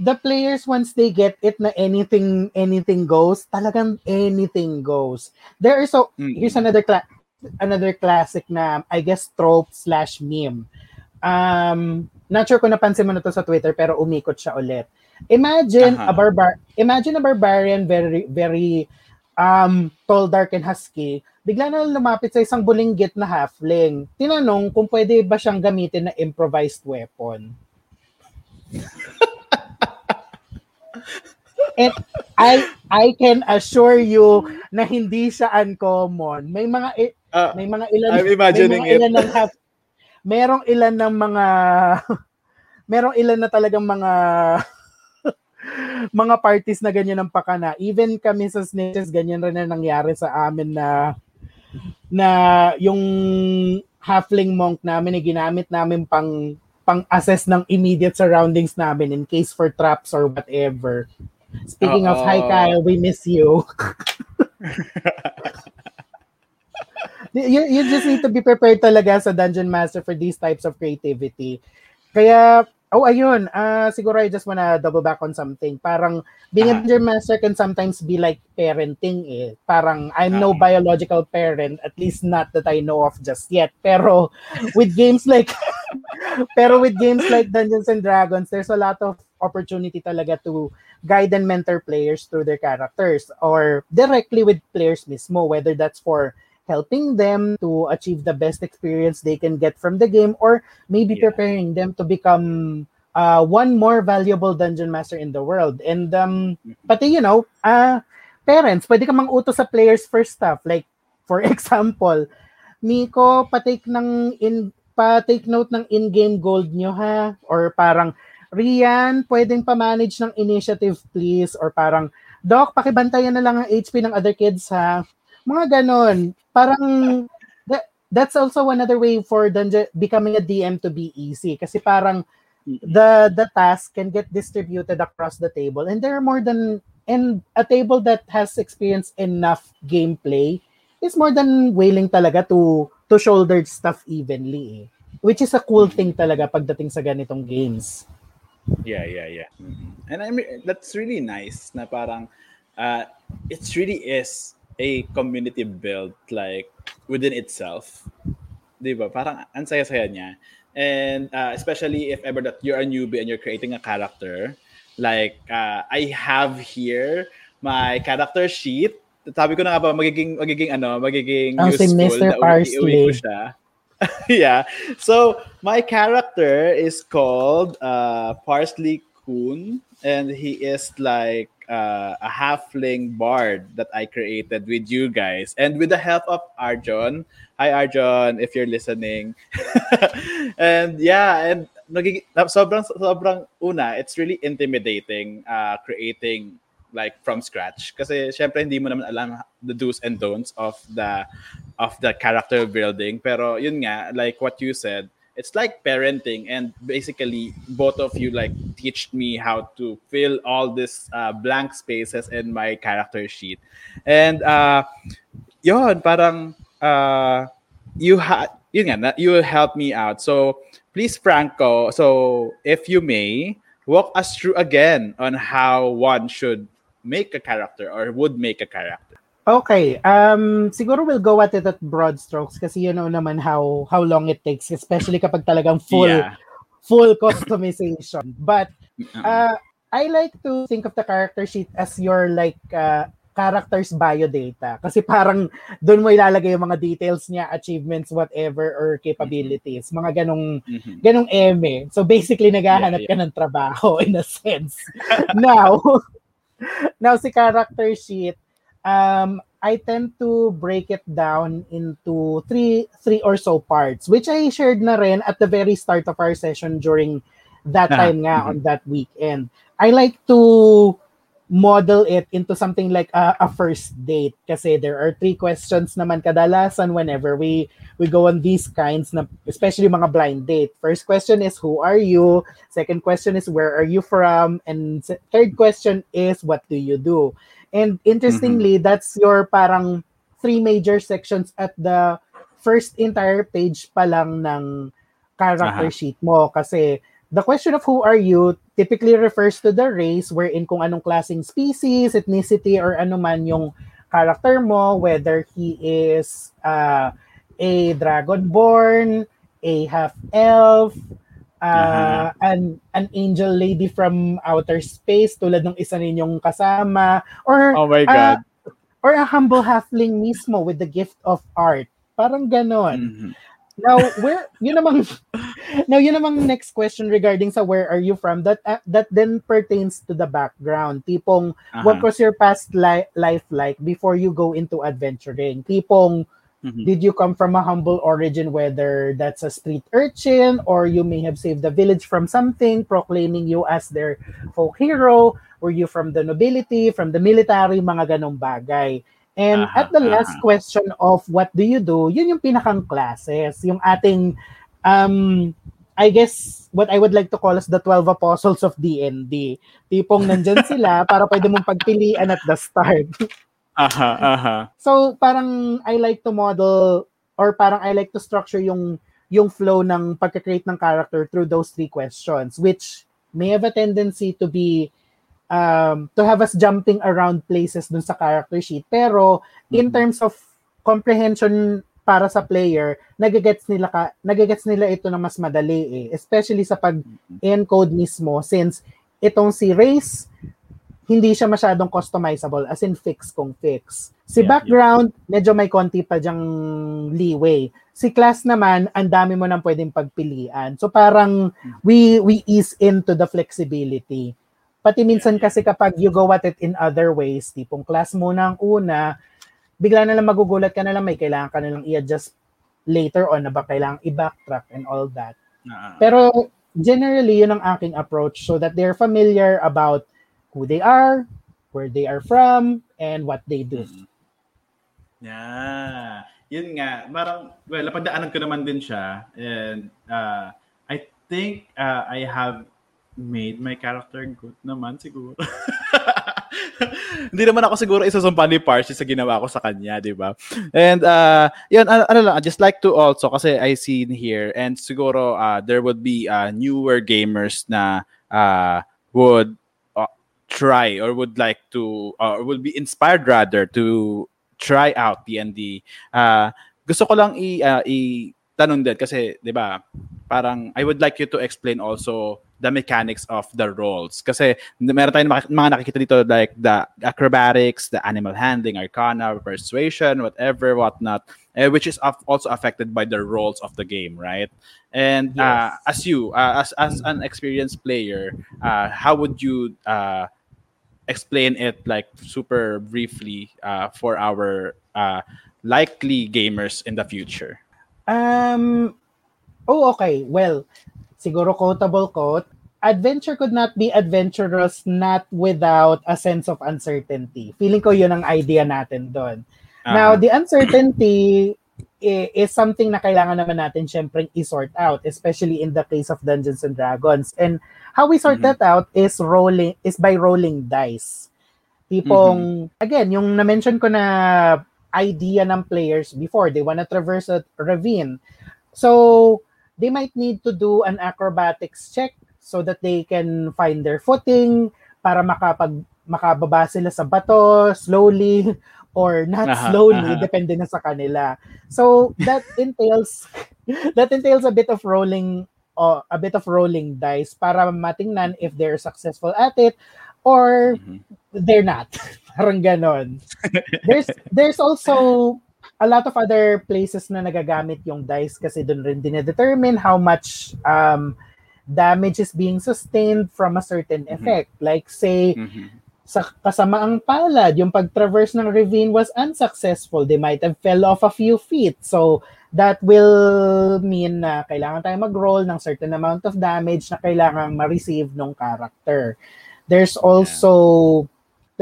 the players once they get it na anything anything goes, talagang anything goes. There is so mm-hmm. here's another cla- another classic na I guess trope slash meme. Um, not sure kung napansin mo na to sa Twitter pero umikot siya ulit. Imagine uh-huh. a barbar imagine a barbarian very very um, tall, dark, and husky, bigla na lumapit sa isang bulinggit na halfling. Tinanong kung pwede ba siyang gamitin na improvised weapon. And I I can assure you na hindi siya uncommon. May mga uh, may mga ilan I'm imagining may mga ilan it. ng half merong ilan ng mga merong ilan na talagang mga mga parties na ganyan ang pakana. Even kami sa Snitches, ganyan rin na nangyari sa amin na na yung halfling monk namin ay ginamit namin pang pang-assess ng immediate surroundings namin in case for traps or whatever. Speaking Uh-oh. of, hi Kyle, we miss you. you. You just need to be prepared talaga sa Dungeon Master for these types of creativity. Kaya Oh, ayun. Uh, siguro I just wanna double back on something. Parang being uh-huh. a dungeon master can sometimes be like parenting eh. Parang I'm uh-huh. no biological parent, at least not that I know of just yet. Pero with games like pero with games like Dungeons and Dragons, there's a lot of opportunity talaga to guide and mentor players through their characters or directly with players mismo, whether that's for helping them to achieve the best experience they can get from the game or maybe yeah. preparing them to become uh, one more valuable dungeon master in the world. And um, mm-hmm. pati, you know, uh, parents, pwede ka mang utos sa players first stuff. Like, for example, Miko, patake ng in pa-take note ng in-game gold nyo ha or parang Rian, pwedeng pa-manage ng initiative please or parang Doc, pakibantayan na lang ang HP ng other kids ha. Mga ganon. Parang that, that's also another way for dungeon becoming a DM to be easy kasi parang the the task can get distributed across the table and there are more than and a table that has experienced enough gameplay is more than willing talaga to to shoulder stuff evenly eh. which is a cool thing talaga pagdating sa ganitong games yeah yeah yeah mm-hmm. and I mean that's really nice na parang uh, it really is a community built like within itself. 'Di ba? Parang ang saya-saya niya. And uh, especially if ever that you're a newbie and you're creating a character, like uh, I have here my character sheet. Sabi ko na nga ba magiging magiging ano, magiging oh, useful si Mr. ui- ko siya. yeah. So my character is called uh, Parsley Coon, and he is like uh, a halfling bard that I created with you guys, and with the help of Arjon. Hi, Arjon, if you're listening. and yeah, and nagig- sobrang sobrang una, it's really intimidating uh, creating like from scratch kasi syempre hindi mo naman alam the do's and don'ts of the of the character building pero yun nga like what you said it's like parenting and basically both of you like teach me how to fill all these uh, blank spaces in my character sheet and uh yon parang uh you had yun nga you will help me out so please Franco so if you may walk us through again on how one should make a character or would make a character? Okay, um siguro we'll go at it at broad strokes kasi you know naman how how long it takes especially kapag talagang full yeah. full customization. But uh I like to think of the character sheet as your like uh, character's bio data kasi parang doon mo ilalagay yung mga details niya, achievements, whatever or capabilities, mm-hmm. mga ganong mm-hmm. ganong eme. So basically naghahanap yeah, yeah. ka ng trabaho in a sense. Now, now, si character sheet, um, I tend to break it down into three three or so parts, which I shared na rin at the very start of our session during that ah, time nga mm-hmm. on that weekend. I like to model it into something like a, a first date kasi there are three questions naman kadalasan whenever we we go on these kinds na especially mga blind date. First question is who are you? Second question is where are you from? And third question is what do you do and interestingly mm-hmm. that's your parang three major sections at the first entire page pa lang ng character uh-huh. sheet mo kasi the question of who are you typically refers to the race wherein kung anong klaseng species, ethnicity, or ano man yung character mo, whether he is uh, a dragonborn, a half-elf, uh, uh-huh. an, an angel lady from outer space tulad ng isa ninyong kasama, or, oh my God. Uh, or a humble halfling mismo with the gift of art. Parang ganon. Mm-hmm. Now, where yun namang now yun namang next question regarding sa where are you from that uh, that then pertains to the background. Tipong uh-huh. what was your past li- life like before you go into adventuring? Tipong mm-hmm. did you come from a humble origin whether that's a street urchin or you may have saved the village from something proclaiming you as their folk hero? Were you from the nobility, from the military, mga ganong bagay? And uh-huh, at the last uh-huh. question of what do you do, yun yung pinakang classes, yung ating um I guess what I would like to call as the 12 apostles of D&D. Tipong nandyan sila para pwede mong pagpilian at the start. Aha, aha. So parang I like to model or parang I like to structure yung yung flow ng pagka-create ng character through those three questions which may have a tendency to be um, to have us jumping around places dun sa character sheet. Pero in mm-hmm. terms of comprehension para sa player, nagagets nila ka, nagagets nila ito na mas madali eh. Especially sa pag-encode mismo since itong si Race, hindi siya masyadong customizable as in fix kung fix. Si yeah, background, yeah. medyo may konti pa diyang leeway. Si class naman, ang dami mo nang pwedeng pagpilian. So parang mm. we we ease into the flexibility. Pati minsan kasi kapag you go at it in other ways, tipong class muna ang una, bigla na lang magugulat ka na lang, may kailangan ka na lang i-adjust later on na ba kailangan i-backtrack and all that. Uh-huh. Pero generally, yun ang aking approach so that they're familiar about who they are, where they are from, and what they do. Mm-hmm. Yeah. Yun nga, parang, well, napagdaanan ko naman din siya. And uh, I think uh, I have made my character good naman siguro. Hindi naman ako siguro isasumpa ni Parsi sa ginawa ko sa kanya, di ba? And uh, yun, ano, ano lang, I just like to also, kasi I see here, and siguro uh, there would be uh, newer gamers na uh, would try or would like to, uh, or would be inspired rather to try out D&D. Uh, gusto ko lang i, uh, i tanong din kasi 'di ba parang I would like you to explain also the mechanics of the roles. Kasi meron tayong mga nakikita dito like the acrobatics, the animal handling, arcana, persuasion, whatever, whatnot, uh, which is also affected by the roles of the game, right? And uh, as you, uh, as as an experienced player, uh, how would you uh, explain it like super briefly uh, for our uh, likely gamers in the future? Um. Oh, okay. Well, siguro quotable quote, adventure could not be adventurous not without a sense of uncertainty. Feeling ko yun ang idea natin doon. Uh-huh. Now, the uncertainty is something na kailangan naman natin syempre i-sort out, especially in the case of Dungeons and Dragons. And how we sort mm-hmm. that out is rolling is by rolling dice. Tipong, mm-hmm. again, yung na-mention ko na idea ng players before, they wanna traverse a ravine. So, they might need to do an acrobatics check so that they can find their footing para makapag makababa sila sa bato slowly or not aha, slowly aha. depende na sa kanila. So that entails that entails a bit of rolling uh, a bit of rolling dice para matingnan if they're successful at it or mm-hmm. they're not. Parang ganon. there's there's also a lot of other places na nagagamit yung dice kasi doon rin dinedetermine how much um, damage is being sustained from a certain mm-hmm. effect. Like say, mm-hmm. Sa kasamaang palad, yung pag-traverse ng ravine was unsuccessful. They might have fell off a few feet. So, that will mean na kailangan tayo mag-roll ng certain amount of damage na kailangan ma-receive ng character. There's also, yeah.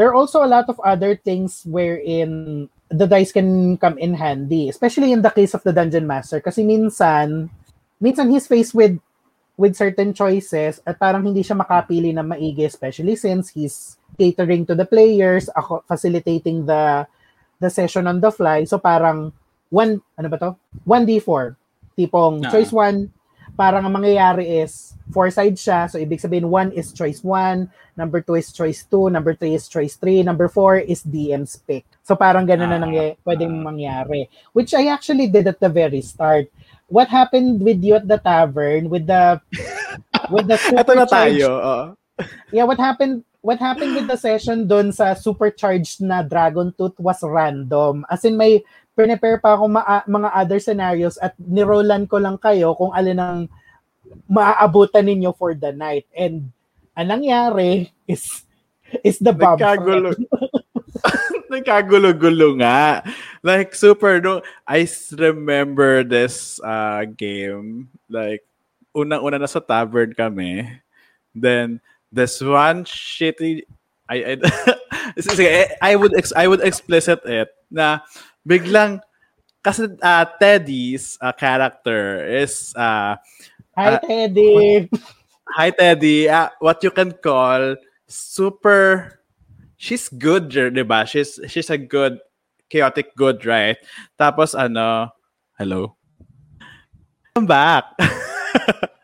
there are also a lot of other things wherein the dice can come in handy, especially in the case of the dungeon master kasi minsan minsan he's faced with with certain choices at parang hindi siya makapili na maigi especially since he's catering to the players, ako facilitating the the session on the fly. So parang one ano ba to? 1d4. Tipong uh-huh. choice 1 parang ang mangyayari is four sides siya. So, ibig sabihin, one is choice one, number two is choice two, number three is choice three, number four is DM's pick. So, parang ganun na nangy- pwedeng mangyari. Which I actually did at the very start. What happened with you at the tavern with the with the Ito na tayo. Uh. Yeah, what happened what happened with the session doon sa supercharged na Dragon Tooth was random. As in may prepare pa ako ma- mga other scenarios at nirolan ko lang kayo kung alin ang maaabutan ninyo for the night. And ang nangyari is is the bomb. Nagkagulo. Nagkagulo-gulo nga. Like, super, no? I remember this uh, game. Like, unang-una na sa tavern kami. Then, this one shitty I I, I would ex, I would explicit it na biglang kasi uh, Teddy's uh, character is uh, Hi uh, Teddy. Hi Teddy. Uh, what you can call super she's good, 'di ba? She's she's a good chaotic good, right? Tapos ano, hello. I'm back.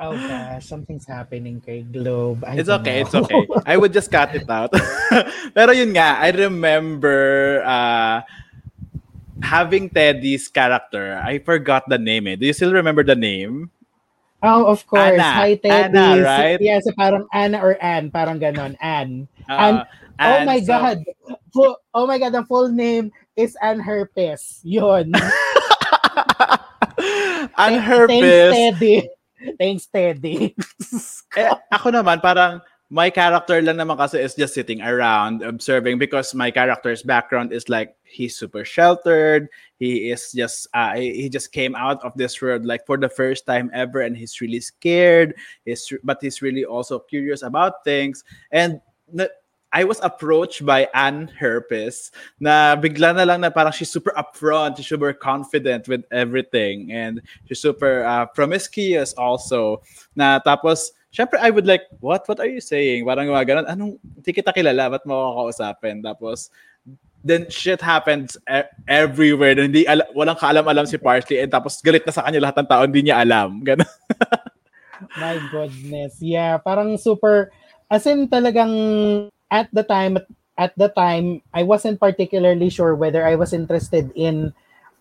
Oh gosh, something's happening kay Globe. I it's okay, know. it's okay. I would just cut it out. Pero yun nga, I remember uh, having Teddy's character, I forgot the name eh. Do you still remember the name? Oh, of course. Anna. Hi, Teddy. Anna, right? Yeah, so parang Anna or Anne, parang ganon. Anne. Uh, oh my so... God. Full, oh my God, the full name is Anne Herpes. Yun. Anne Herpes. Thanks, Teddy. Thanks, Teddy. eh, ako naman, parang my character lang naman kasi is just sitting around observing because my character's background is like he's super sheltered. He is just uh, he just came out of this world like for the first time ever and he's really scared. He's but he's really also curious about things. And I was approached by Anne Herpes na bigla na lang na parang she's super upfront, she's super confident with everything and she's super uh, promiscuous also. Na tapos Siyempre, I would like, what? What are you saying? Parang mga ganun. Anong, hindi kita kilala, ba't mo kakausapin? Tapos, then shit happens e- everywhere. Hindi al- walang kaalam-alam si Parsley and tapos galit na sa kanya lahat ng tao, hindi niya alam. Ganun. My goodness. Yeah, parang super, as in talagang at the time, at the time, I wasn't particularly sure whether I was interested in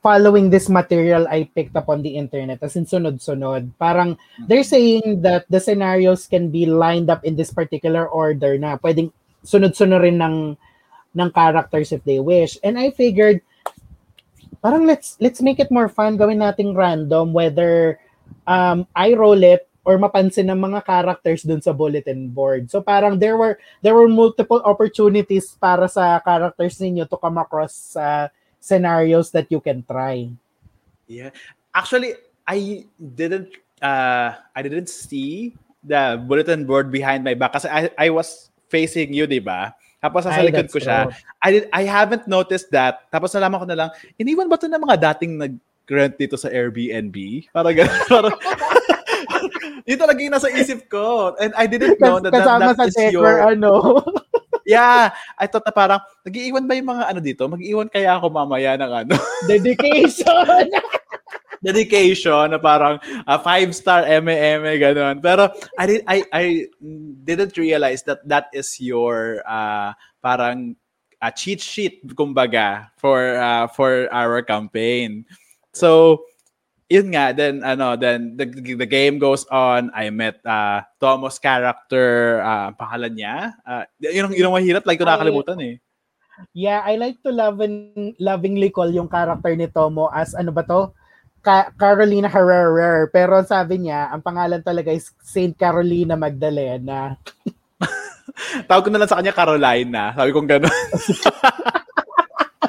following this material I picked up on the internet as in sunod-sunod. Parang they're saying that the scenarios can be lined up in this particular order na pwedeng sunod-sunod rin ng ng characters if they wish. And I figured parang let's let's make it more fun gawin nating random whether um I roll it or mapansin ng mga characters dun sa bulletin board. So parang there were there were multiple opportunities para sa characters ninyo to come across sa uh, scenarios that you can try. Yeah. Actually, I didn't uh I didn't see the bulletin board behind my back kasi I, I was facing you, 'di ba? Tapos sa likod ko siya. True. I did, I haven't noticed that. Tapos nalaman ko na lang, iniwan ba 'to ng mga dating nag-rent dito sa Airbnb? Para ganun. Para, yun talaga yung nasa isip ko. And I didn't know that, that, that, that is your... ano. yeah, I thought na parang, nag-iiwan ba yung mga ano dito? Mag-iwan kaya ako mamaya ng ano? Dedication! dedication na parang uh, five-star MM, ganun. Pero I, did, I, I didn't realize that that is your uh, parang uh, cheat sheet, kumbaga, for, uh, for our campaign. So, yun nga, then ano, then the, the game goes on. I met uh, Tomo's character, uh, pangalan niya. Uh, yun, yun ang mahirap, like ko nakakalimutan eh. Yeah, I like to love and lovingly call yung character ni Tomo as ano ba to? Ka- Carolina Herrera. Pero sabi niya, ang pangalan talaga is Saint Carolina Magdalena. Tawag ko na lang sa kanya Carolina. Sabi kong gano'n.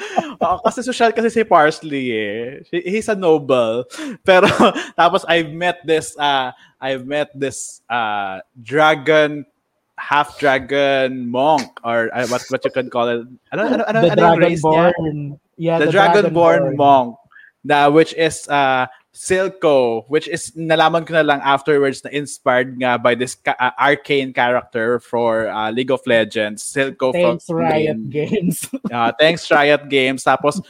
Oo, kasi social kasi si Parsley eh. He's a noble. Pero tapos I've met this uh I've met this uh dragon half dragon monk or uh, what what you can call it. Ano ano ano, the ano niya? Yeah, the, the dragonborn monk. Na which is uh Silco, which is nalaman ko na lang afterwards na inspired nga by this ka- uh, arcane character for uh, League of Legends, Silco thanks from Riot Games. uh, thanks Riot Games. Tapos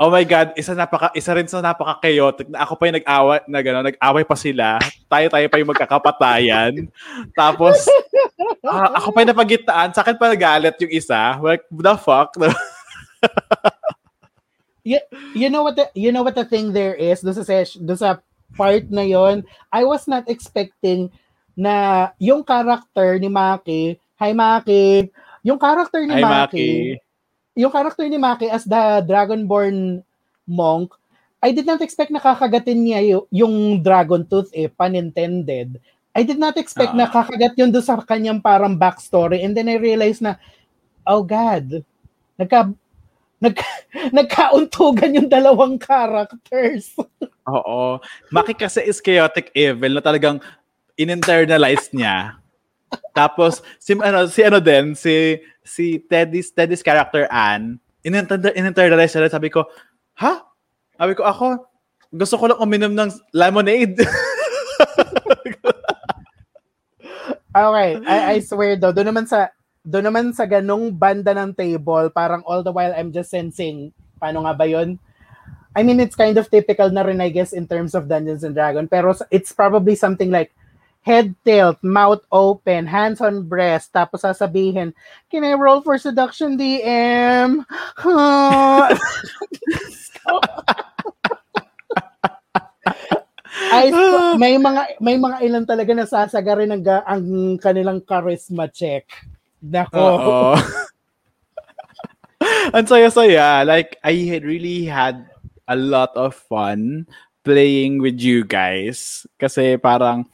oh my god, isa napaka isa rin sa napaka chaotic na ako pa yung nag-away na gano'n, nag-away pa sila. Tayo-tayo pa yung magkakapatayan. Tapos uh, ako pa yung napagitaan, sa akin pa nagalit yung isa. Like the fuck? you, you know what the, you know what the thing there is do sa do sa part na yon I was not expecting na yung character ni Maki hi Maki yung character ni hi, Maki, Maki yung character ni Maki as the Dragonborn monk I did not expect na kakagatin niya yung, yung dragon tooth eh pun intended I did not expect uh-huh. na ah. kakagat yun doon sa kanyang parang backstory and then I realized na oh god nagka nag, nagkauntugan yung dalawang characters. Oo. Maki kasi is chaotic evil na talagang in-internalize niya. Tapos si ano si ano din si si Teddy's Teddy's character Anne in-internalize niya sabi ko, "Ha?" Sabi ko ako, gusto ko lang uminom ng lemonade. okay, I, I swear though, doon naman sa doon naman sa ganong banda ng table, parang all the while I'm just sensing, paano nga ba yun? I mean, it's kind of typical na rin, I guess, in terms of Dungeons and Dragons. Pero it's probably something like head tilt, mouth open, hands on breast, tapos sasabihin, can I roll for seduction, DM? Ay, may mga may mga ilan talaga nasasagarin ng ang kanilang charisma check. Nako. Ang saya-saya. Like, I really had a lot of fun playing with you guys. Kasi parang,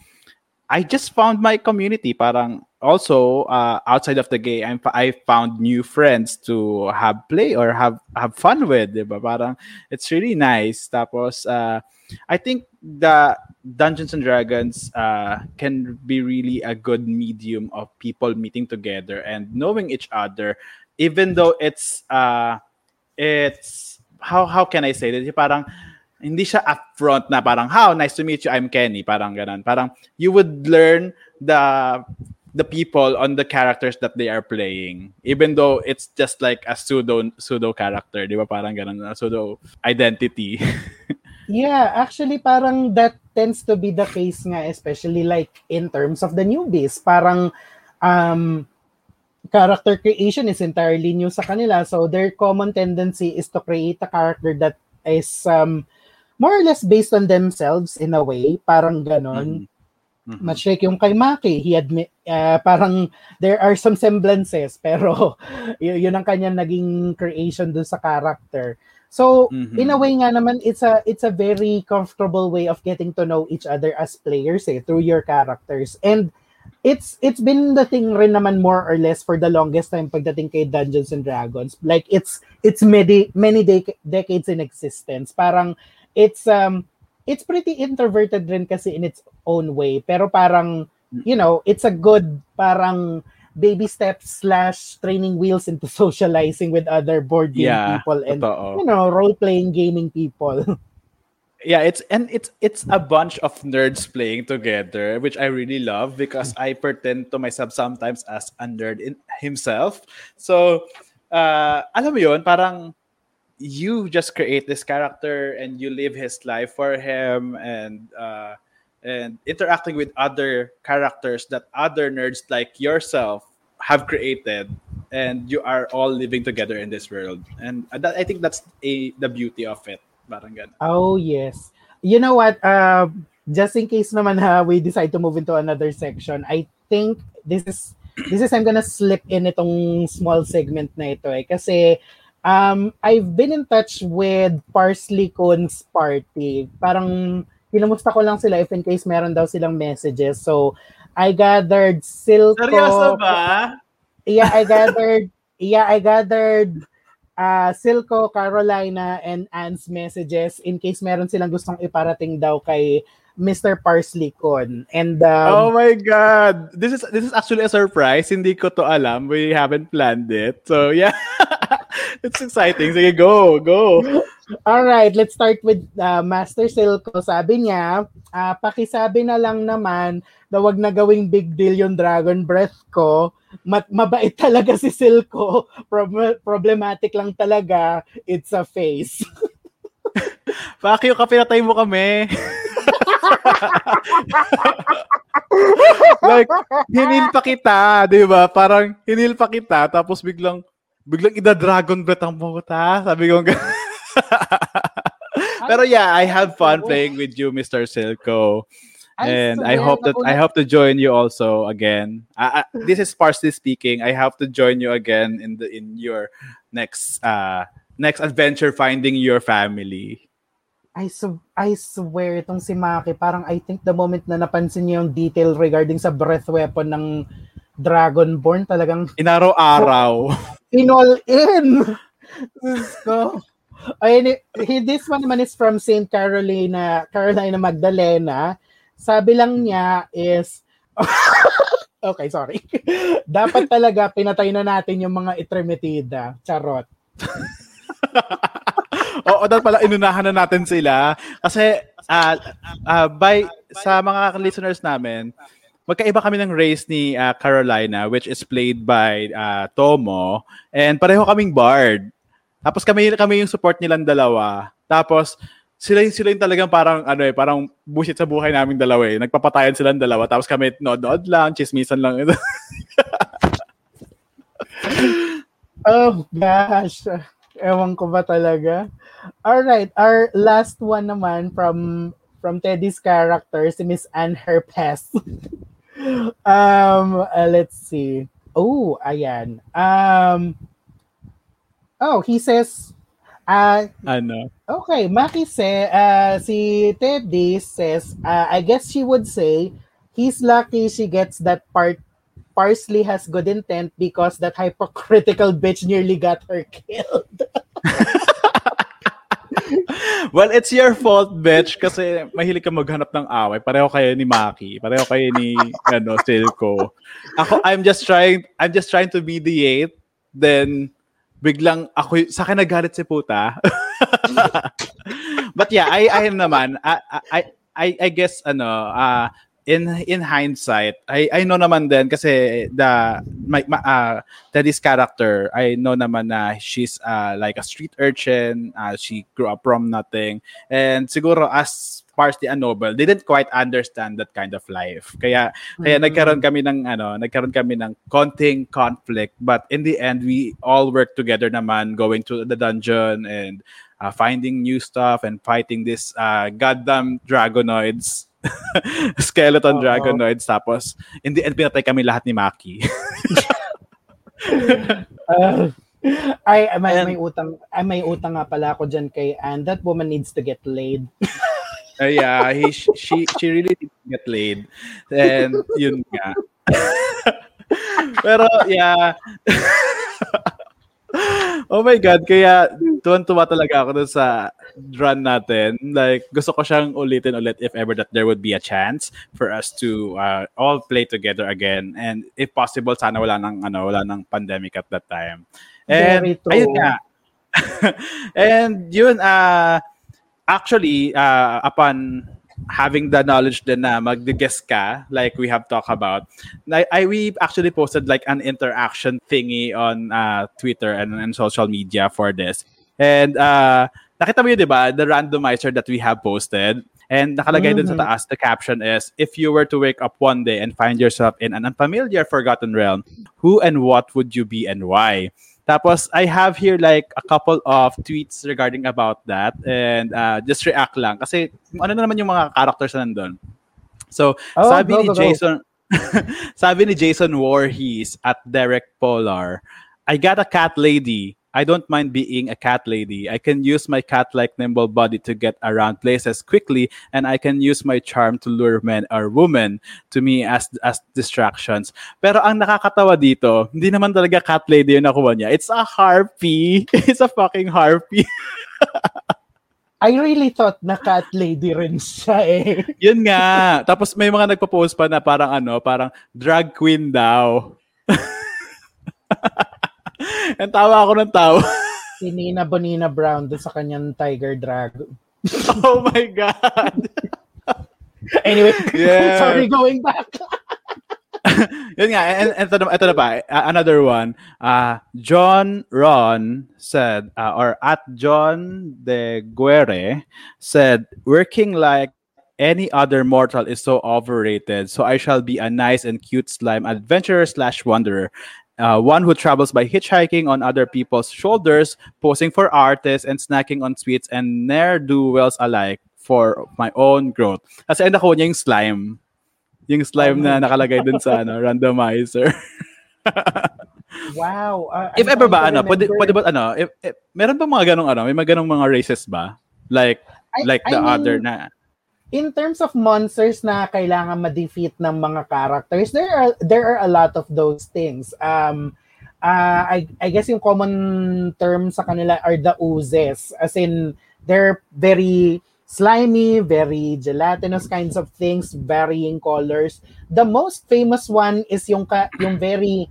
I just found my community. Parang, also, uh, outside of the game, I found new friends to have play or have have fun with. Diba? Parang, it's really nice. Tapos, uh, I think the Dungeons and Dragons uh, can be really a good medium of people meeting together and knowing each other, even though it's uh, it's how how can I say this? Parang hindi siya upfront na parang how nice to meet you I'm Kenny. Parang ganun. Parang you would learn the the people on the characters that they are playing even though it's just like a pseudo pseudo character di ba? Parang ganun a pseudo identity Yeah, actually parang that tends to be the case nga especially like in terms of the newbies. Parang um character creation is entirely new sa kanila. So their common tendency is to create a character that is um, more or less based on themselves in a way, parang ganon. Mm-hmm. Much like yung kay Maki, he admit, uh, parang there are some semblances, pero y- yun ang kanyang naging creation dun sa character. So, mm-hmm. in a way nga naman, it's a it's a very comfortable way of getting to know each other as players eh, through your characters. And it's it's been the thing rin naman more or less for the longest time pagdating kay Dungeons and Dragons. Like it's it's many many de- decades in existence. Parang it's um it's pretty introverted rin kasi in its own way. Pero parang you know, it's a good parang baby steps slash training wheels into socializing with other board game yeah, people and totoo. you know role playing gaming people. yeah, it's and it's it's a bunch of nerds playing together, which I really love because I pretend to myself sometimes as a nerd in himself. So, uh, alam mo yun, parang you just create this character and you live his life for him and uh, and interacting with other characters that other nerds like yourself have created. And you are all living together in this world. And that, i think that's a the beauty of it. Parang oh yes. You know what? Uh, just in case naman ha, we decide to move into another section i think this is this is i'm gonna slip in itong small segment na ito eh. Kasi um i've been in touch with parsley cones party parang kinamusta ko lang sila if in case meron daw silang messages. So, I gathered Silco. Seryoso ba? Yeah, I gathered, yeah, I gathered uh, Silco, Carolina, and Anne's messages in case meron silang gustong iparating daw kay Mr. Parsley Con. And um, Oh my god. This is this is actually a surprise. Hindi ko to alam. We haven't planned it. So, yeah. It's exciting. Sige, go, go. All right, let's start with uh, Master Silco. Sabi niya, uh, pakisabi na lang naman na wag na gawing big deal yung Dragon Breath ko. Mat- mabait talaga si Silco. Pro- problematic lang talaga. It's a face. Pakyo ka, pinatay mo kami. like, hinil pa kita, di ba? Parang hinil pa kita, tapos biglang, biglang ida-dragon breath ang puta. Sabi ko, Pero yeah, I have fun playing with you, Mr. Silco. And I hope that I hope to join you also again. I, I, this is sparsely speaking. I hope to join you again in the in your next uh next adventure finding your family. I su- I swear itong si Maki, parang I think the moment na napansin niya yung detail regarding sa breath weapon ng Dragonborn, talagang inaraw-araw. In all in. ko. Ay, this one naman is from St. Carolina, Carolina Magdalena. Sabi lang niya is, okay, sorry. Dapat talaga pinatay na natin yung mga itremetida. Charot. Oo, dapat pala inunahan na natin sila. Kasi uh, uh, by sa mga listeners namin, magkaiba kami ng race ni uh, Carolina which is played by uh, Tomo and pareho kaming bard. Tapos kami kami yung support nilang dalawa. Tapos sila yung sila yung talagang parang ano eh, parang busit sa buhay naming dalawa eh. Nagpapatayan silang dalawa. Tapos kami nod-nod lang, chismisan lang. oh gosh. Ewan ko ba talaga. All right, our last one naman from from Teddy's character si Miss Anne Herpes. um, uh, let's see. Oh, ayan. Um, Oh, he says, uh, ano? Okay, Maki say, uh, si Teddy says, uh, I guess she would say, he's lucky she gets that part Parsley has good intent because that hypocritical bitch nearly got her killed. well, it's your fault, bitch, kasi mahilig ka maghanap ng away. Pareho kayo ni Maki, pareho kayo ni ano, Silco. Ako, I'm just trying, I'm just trying to mediate, then biglang ako sa akin nagalit si puta. But yeah, I I am naman I I I, I guess ano uh, in in hindsight, I I know naman din kasi the my, my uh, Teddy's character, I know naman na she's uh, like a street urchin, uh, she grew up from nothing. And siguro as partially a noble, they didn't quite understand that kind of life. Kaya kaya Mm. nagkaroon kami ng ano, nagkaroon kami ng konting conflict, but in the end we all worked together naman going to the dungeon and uh, finding new stuff and fighting this uh, goddamn dragonoids. Skeleton Oo. dragonoids tapos in the end pinatay kami lahat ni Maki. Uh, ay, may, And- may utang, ay, may utang nga pala ako dyan kay Anne. That woman needs to get laid. Uh, yeah, he she she really did get laid. And yun nga. Pero yeah. oh my god, kaya tuwan-tuwa talaga ako dun sa run natin. Like gusto ko siyang ulitin ulit if ever that there would be a chance for us to uh, all play together again and if possible sana wala nang ano, wala nang pandemic at that time. And ayun nga. and yun uh actually uh, upon having the knowledge din na mag-guest ka like we have talked about I, I we actually posted like an interaction thingy on uh, Twitter and, and social media for this and uh, nakita mo yun diba the randomizer that we have posted and nakalagay dun sa Mhm. taas the caption is if you were to wake up one day and find yourself in an unfamiliar forgotten realm who and what would you be and why tapos I have here like a couple of tweets regarding about that and uh, just react lang kasi ano na naman yung mga characters na nandun. So, Oh, sabi go, ni go, go. Jason sabi ni Jason Voorhees at Derek Polar, I got a cat lady. I don't mind being a cat lady. I can use my cat-like nimble body to get around places quickly, and I can use my charm to lure men or women to me as as distractions. Pero ang nakakatawa dito, hindi naman talaga cat lady yung nakuha niya. It's a harpy. It's a fucking harpy. I really thought na cat lady rin siya eh. Yun nga. Tapos may mga nagpo-post pa na parang ano, parang drag queen daw. And tawa ako ng tawa. Si Nina Bonina Brown doon sa kanyang Tiger Drag. oh my God. Anyway, Yeah. sorry, going back. Yun nga, and, and ito, na- ito na pa, uh, another one. Uh, John Ron said, uh, or at John de Guerre said, working like any other mortal is so overrated, so I shall be a nice and cute slime adventurer slash wanderer. Uh, one who travels by hitchhiking on other people's shoulders, posing for artists, and snacking on sweets and ne'er-do-wells alike for my own growth. Kasi ang nakuha niya yung slime. Yung slime na nakalagay dun sa ano, randomizer. Wow. uh, if ever ba, ano, pwede, pwede ba, ano, if, if, meron ba mga ganong, ano, may mga ganong mga races ba? Like, I- like I the mean, other na, in terms of monsters na kailangan ma-defeat ng mga characters, there are there are a lot of those things. Um uh, I I guess yung common term sa kanila are the oozes. As in they're very slimy, very gelatinous kinds of things, varying colors. The most famous one is yung ka, yung very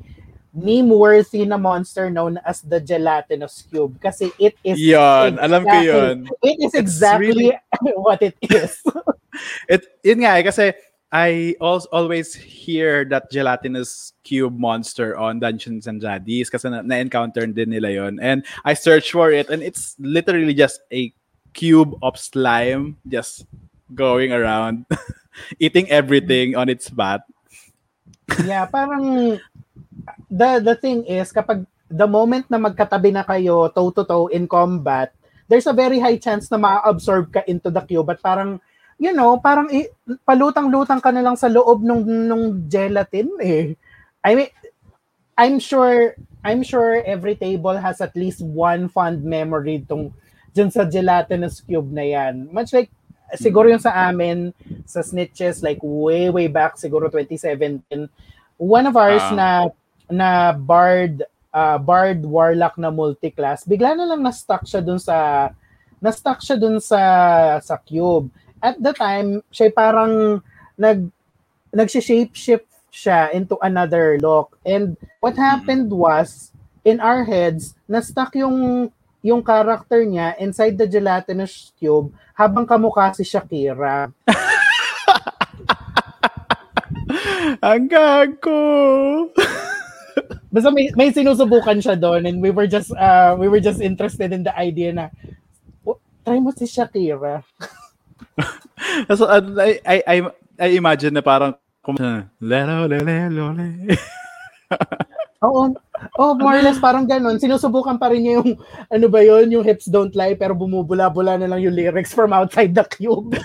meme-worthy na monster known as the gelatinous cube kasi it is Yon, alam ko exactly- yun. It is exactly what it is. It, yun nga eh, kasi I also always hear that gelatinous cube monster on Dungeons and Daddies kasi na- na-encounter din nila yon And I searched for it and it's literally just a cube of slime just going around, eating everything on its path. yeah, parang the the thing is kapag the moment na magkatabi na kayo toe to toe in combat, there's a very high chance na ma-absorb ka into the cube at parang you know, parang i- palutang-lutang ka na lang sa loob nung nung gelatin eh. I mean, I'm sure I'm sure every table has at least one fond memory tong dyan sa gelatinous cube na yan. Much like siguro yung sa amin sa snitches like way way back siguro 2017 one of ours Ah. na na bard uh, bard warlock na multiclass bigla na lang na-stuck siya dun sa na-stuck siya dun sa sa cube at the time siya parang nag nag-shape shift siya into another lock and what happened was in our heads na-stuck yung yung character niya inside the gelatinous cube habang kamukha si Shakira. Ang gago! Basta may, may sinusubukan siya doon and we were just uh, we were just interested in the idea na "Oh, try mo si Shakira. so, uh, I, I, I, I imagine na parang lelo, lelo, Oo. Oh, more or less parang ganun. Sinusubukan pa rin niya yung, ano ba yon yung hips don't lie, pero bumubula-bula na lang yung lyrics from outside the cube.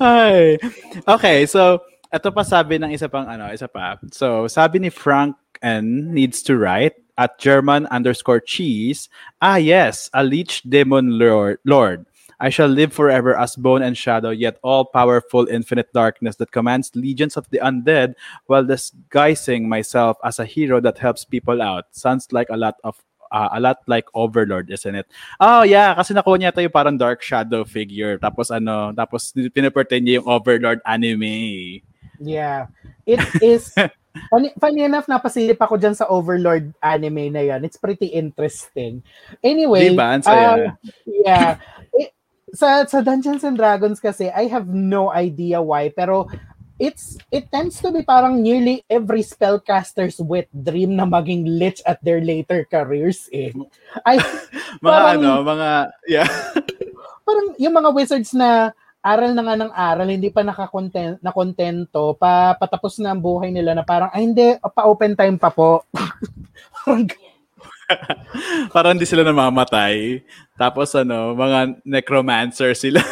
Ay. Okay, so, ito pa sabi ng isa pang ano, isa pa. So, sabi ni Frank N needs to write at German underscore cheese. Ah, yes, a leech demon lord. lord. I shall live forever as bone and shadow, yet all powerful infinite darkness that commands legions of the undead while disguising myself as a hero that helps people out. Sounds like a lot of uh, a lot like Overlord, isn't it? Oh, yeah, kasi nakuha niya yung parang dark shadow figure. Tapos ano, tapos pinapretend niya yung Overlord anime. Yeah. It is funny, funny enough, napasilip ako dyan sa Overlord anime na yan. It's pretty interesting. Anyway, diba? Ang saya. Uh, yeah. It, sa sa Dungeons and Dragons kasi I have no idea why pero it's it tends to be parang nearly every spellcaster's wet dream na maging lich at their later careers eh. I mga parang, ano, mga yeah. parang yung mga wizards na aral na nga ng aral, hindi pa nakakontent, na kontento, pa, patapos na ang buhay nila na parang, ay hindi, pa-open time pa po. parang, Parang hindi sila namamatay. Tapos ano, mga necromancer sila.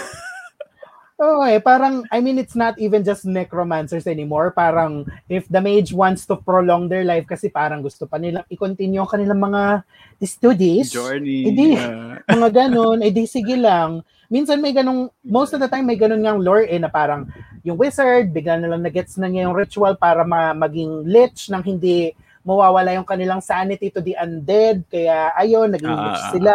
Oo eh, parang, I mean, it's not even just necromancers anymore. Parang, if the mage wants to prolong their life kasi parang gusto pa nilang i-continue ang kanilang mga studies. Journey. Edi, uh... mga ganun, edi sige lang. Minsan may ganung, most of the time may ganun ngang lore eh, na parang yung wizard, bigla na lang na-gets na niya yung ritual para ma- maging lich nang hindi mawawala yung kanilang sanity to the undead. Kaya ayun, naging uh, sila,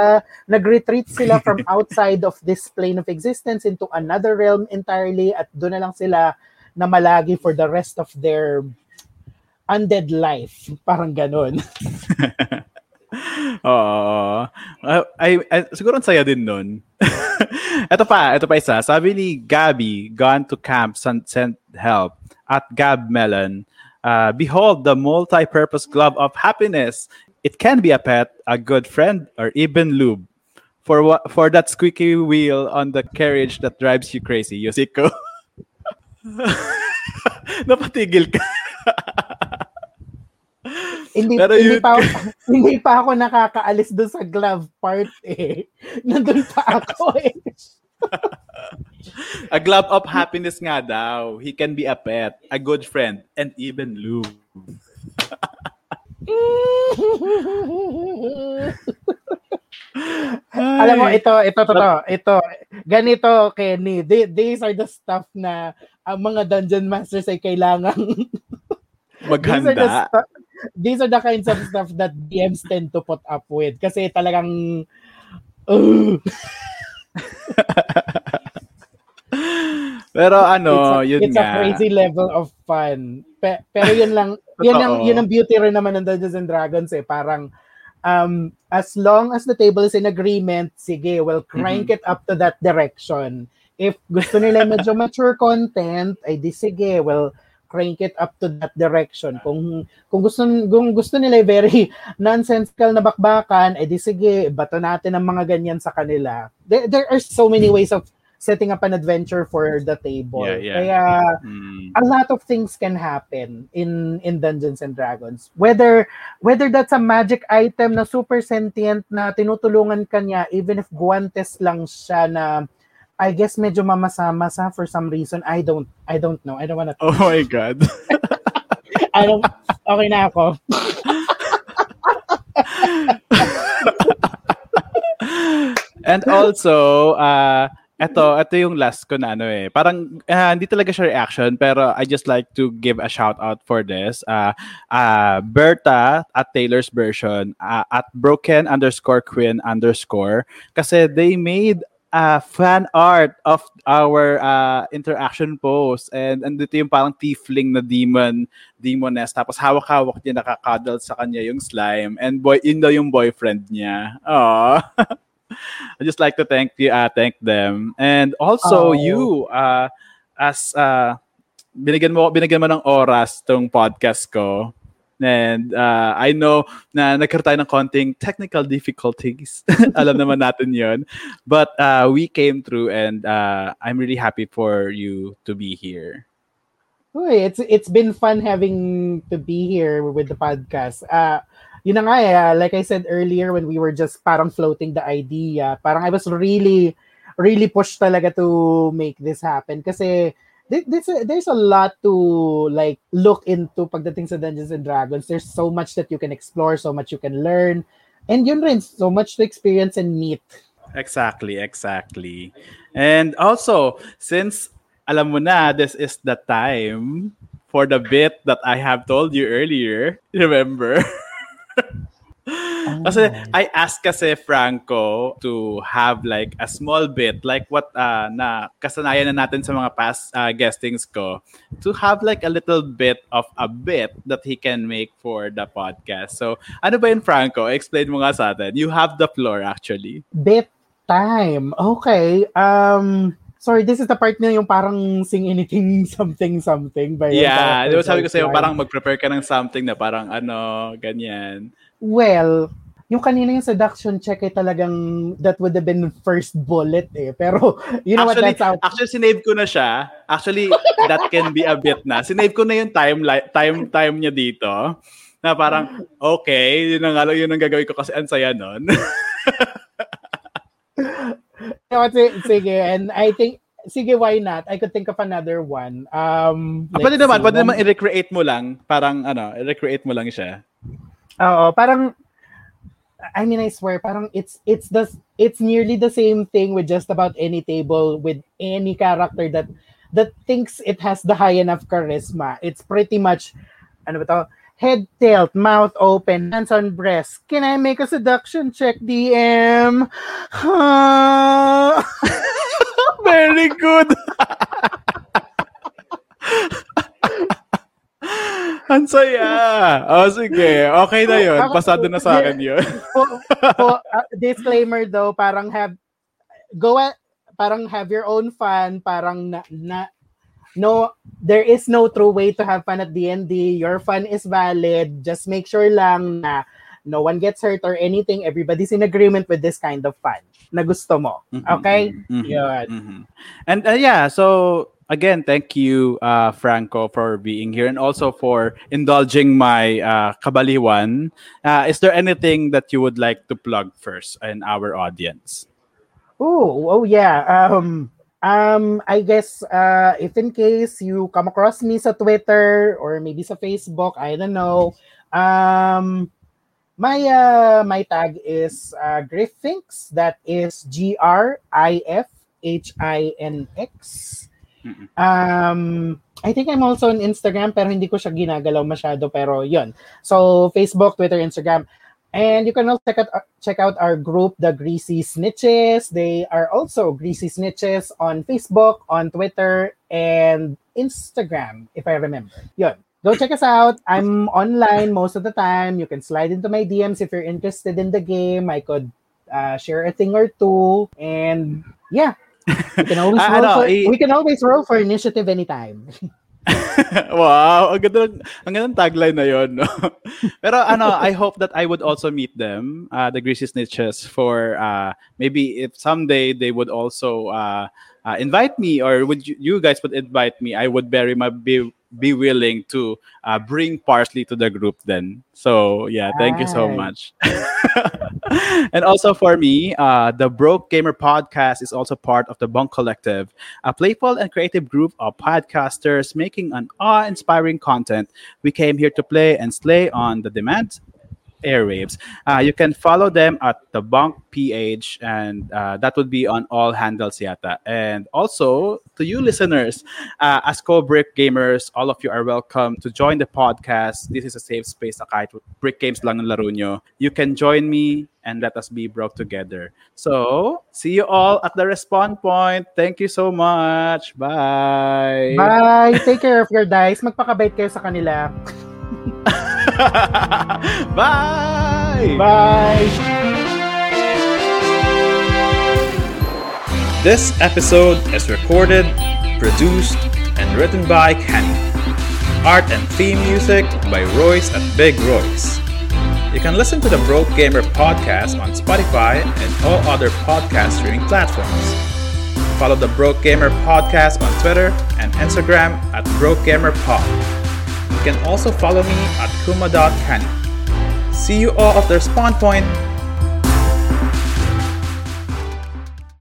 nag-retreat sila from outside of this plane of existence into another realm entirely at doon na lang sila na malagi for the rest of their undead life. Parang ganun. Oo. Uh, ay, ay, siguro ang saya din nun. ito pa, ito pa isa. Sabi ni Gabby, gone to camp, sent help at Gab Melon. Uh, behold the multi-purpose glove of happiness. It can be a pet, a good friend, or even lube. For what for that squeaky wheel on the carriage that drives you crazy, Yosiko. Napatigil ka. Hindi, Pero hindi, pa, ako, hindi pa ako nakakaalis doon sa glove part eh. Nandun pa ako eh. a glove of happiness nga daw. He can be a pet, a good friend, and even lube. Alam mo, ito, ito, ito, ito, ito, ganito, Kenny, these are the stuff na ang mga dungeon masters ay kailangan maghanda. these, are the stu- these are the kinds of stuff that DMs tend to put up with. Kasi talagang, uh, pero ano, it's a, yun it's nga. It's a crazy level of fun. Pe, pero yun lang, yun ang, yun ang beauty rin naman ng Dungeons and Dragons eh. Parang, um, as long as the table is in agreement, sige, we'll crank mm-hmm. it up to that direction. If gusto nila medyo mature content, ay di sige, we'll crank it up to that direction. Kung kung gusto kung gusto nila very nonsensical na bakbakan, eh di sige, bato natin ang mga ganyan sa kanila. There, there are so many ways of setting up an adventure for the table. Yeah, yeah. Kaya mm. a lot of things can happen in in Dungeons and Dragons. Whether whether that's a magic item na super sentient na tinutulungan kanya even if guantes lang siya na I guess medyo mamasa-masa for some reason. I don't I don't know. I don't wanna Oh my god. I don't okay na ako. And also, uh, eto, ito yung last ko na ano eh. Parang uh, hindi talaga siya reaction pero I just like to give a shout out for this. Uh, uh, Berta at Taylor's version uh, at broken underscore queen underscore kasi they made uh, fan art of our uh, interaction post. And andito yung parang tiefling na demon, demoness. Tapos hawak-hawak niya nakakadal sa kanya yung slime. And boy, yun daw yung boyfriend niya. Aww. I just like to thank you, uh, thank them. And also oh. you, uh, as uh, binigyan mo binigyan mo ng oras tong podcast ko And uh, I know na nagkaroon ng konting technical difficulties. Alam naman natin. But uh, we came through and uh, I'm really happy for you to be here. Uy, it's it's been fun having to be here with the podcast. Uh, yun na nga eh, uh, like I said earlier when we were just parang floating the idea, parang I was really, really pushed talaga to make this happen kasi this, uh, there's a lot to like look into pagdating sa Dungeons and Dragons. There's so much that you can explore, so much you can learn, and yun rin, so much to experience and meet. Exactly, exactly. And also, since alam mo na, this is the time for the bit that I have told you earlier. Remember? Kasi. I asked kasi Franco to have like a small bit like what uh, na kasanayan na natin sa mga past uh, guestings ko to have like a little bit of a bit that he can make for the podcast. So ano ba yun Franco? Explain mo nga sa atin. You have the floor actually. Bit time. Okay. Um Sorry, this is the part na yung parang sing anything something something. By yeah, di ba sabi ko sa'yo, parang mag-prepare ka ng something na parang ano, ganyan. Well, yung kanina yung seduction check ay talagang that would have been first bullet eh. Pero you know actually, what, that's out. Actually, sinave ko na siya. Actually, that can be a bit na. Sinave ko na yung time, time, time niya dito. Na parang, okay, yun ang, yun ang gagawin ko kasi ang saya nun. no, sige, and I think sige, why not? I could think of another one. Um, ah, pwede naman, pwede naman i-recreate mo lang. Parang, ano, i-recreate mo lang siya. Oo, parang, I mean, I swear, parang it's, it's the, it's nearly the same thing with just about any table with any character that, that thinks it has the high enough charisma. It's pretty much, ano ba to? Head tilt, mouth open, hands on breast. Can I make a seduction check, DM? Very good. Ang saya. O, oh, sige. Okay na yun. Pasado na sa akin yun. po, po, uh, disclaimer though, parang have, go at, parang have your own fun, parang na, na, no, there is no true way to have fun at D&D. Your fun is valid. Just make sure lang na no one gets hurt or anything. Everybody's in agreement with this kind of fun na gusto mo. Mm-hmm, okay? Mm-hmm, Yun. Mm-hmm. And uh, yeah, so again, thank you, uh, Franco, for being here and also for indulging my uh, kabaliwan. Uh, is there anything that you would like to plug first in our audience? Oh, oh yeah. Um, um, I guess uh, if in case you come across me sa Twitter or maybe sa Facebook, I don't know. Um, my uh, my tag is uh, Griffinx. That is G R I F H I N X. Um, I think I'm also on Instagram pero hindi ko siya ginagalaw masyado pero yon. So Facebook, Twitter, Instagram. And you can also check out, check out our group, the Greasy Snitches. They are also Greasy Snitches on Facebook, on Twitter, and Instagram, if I remember. Yun. Go check us out. I'm online most of the time. You can slide into my DMs if you're interested in the game. I could uh, share a thing or two. And yeah, we can always roll, ano, for, i- we can always roll for initiative anytime. wow, ang ganda, ang ganda tagline na yon, no? Pero ano, I hope that I would also meet them, uh, the Greasy Snitches, for uh, maybe if someday they would also uh, uh, invite me, or would you, you guys would invite me, I would very much be be willing to uh, bring parsley to the group then. So yeah, thank you so much. and also for me, uh, the Broke Gamer podcast is also part of the Bunk Collective, a playful and creative group of podcasters making an awe-inspiring content. We came here to play and slay on the demand airwaves. Uh, you can follow them at the Bunk PH, and uh, that would be on all handles yata. And also to you listeners, uh, as co-brick gamers, all of you are welcome to join the podcast. This is a safe space na kahit brick games lang ng laro nyo. You can join me and let us be broke together. So, see you all at the respawn point. Thank you so much. Bye. Bye. Take care of your dice. Magpakabait kayo sa kanila. Bye. Bye. This episode is recorded, produced, and written by Kenny. art and theme music by Royce at Big Royce. You can listen to the Broke Gamer podcast on Spotify and all other podcast streaming platforms. Follow the Broke Gamer podcast on Twitter and Instagram at Broke Gamer Pod. You can also follow me at kuma.kani. See you all at their spawn point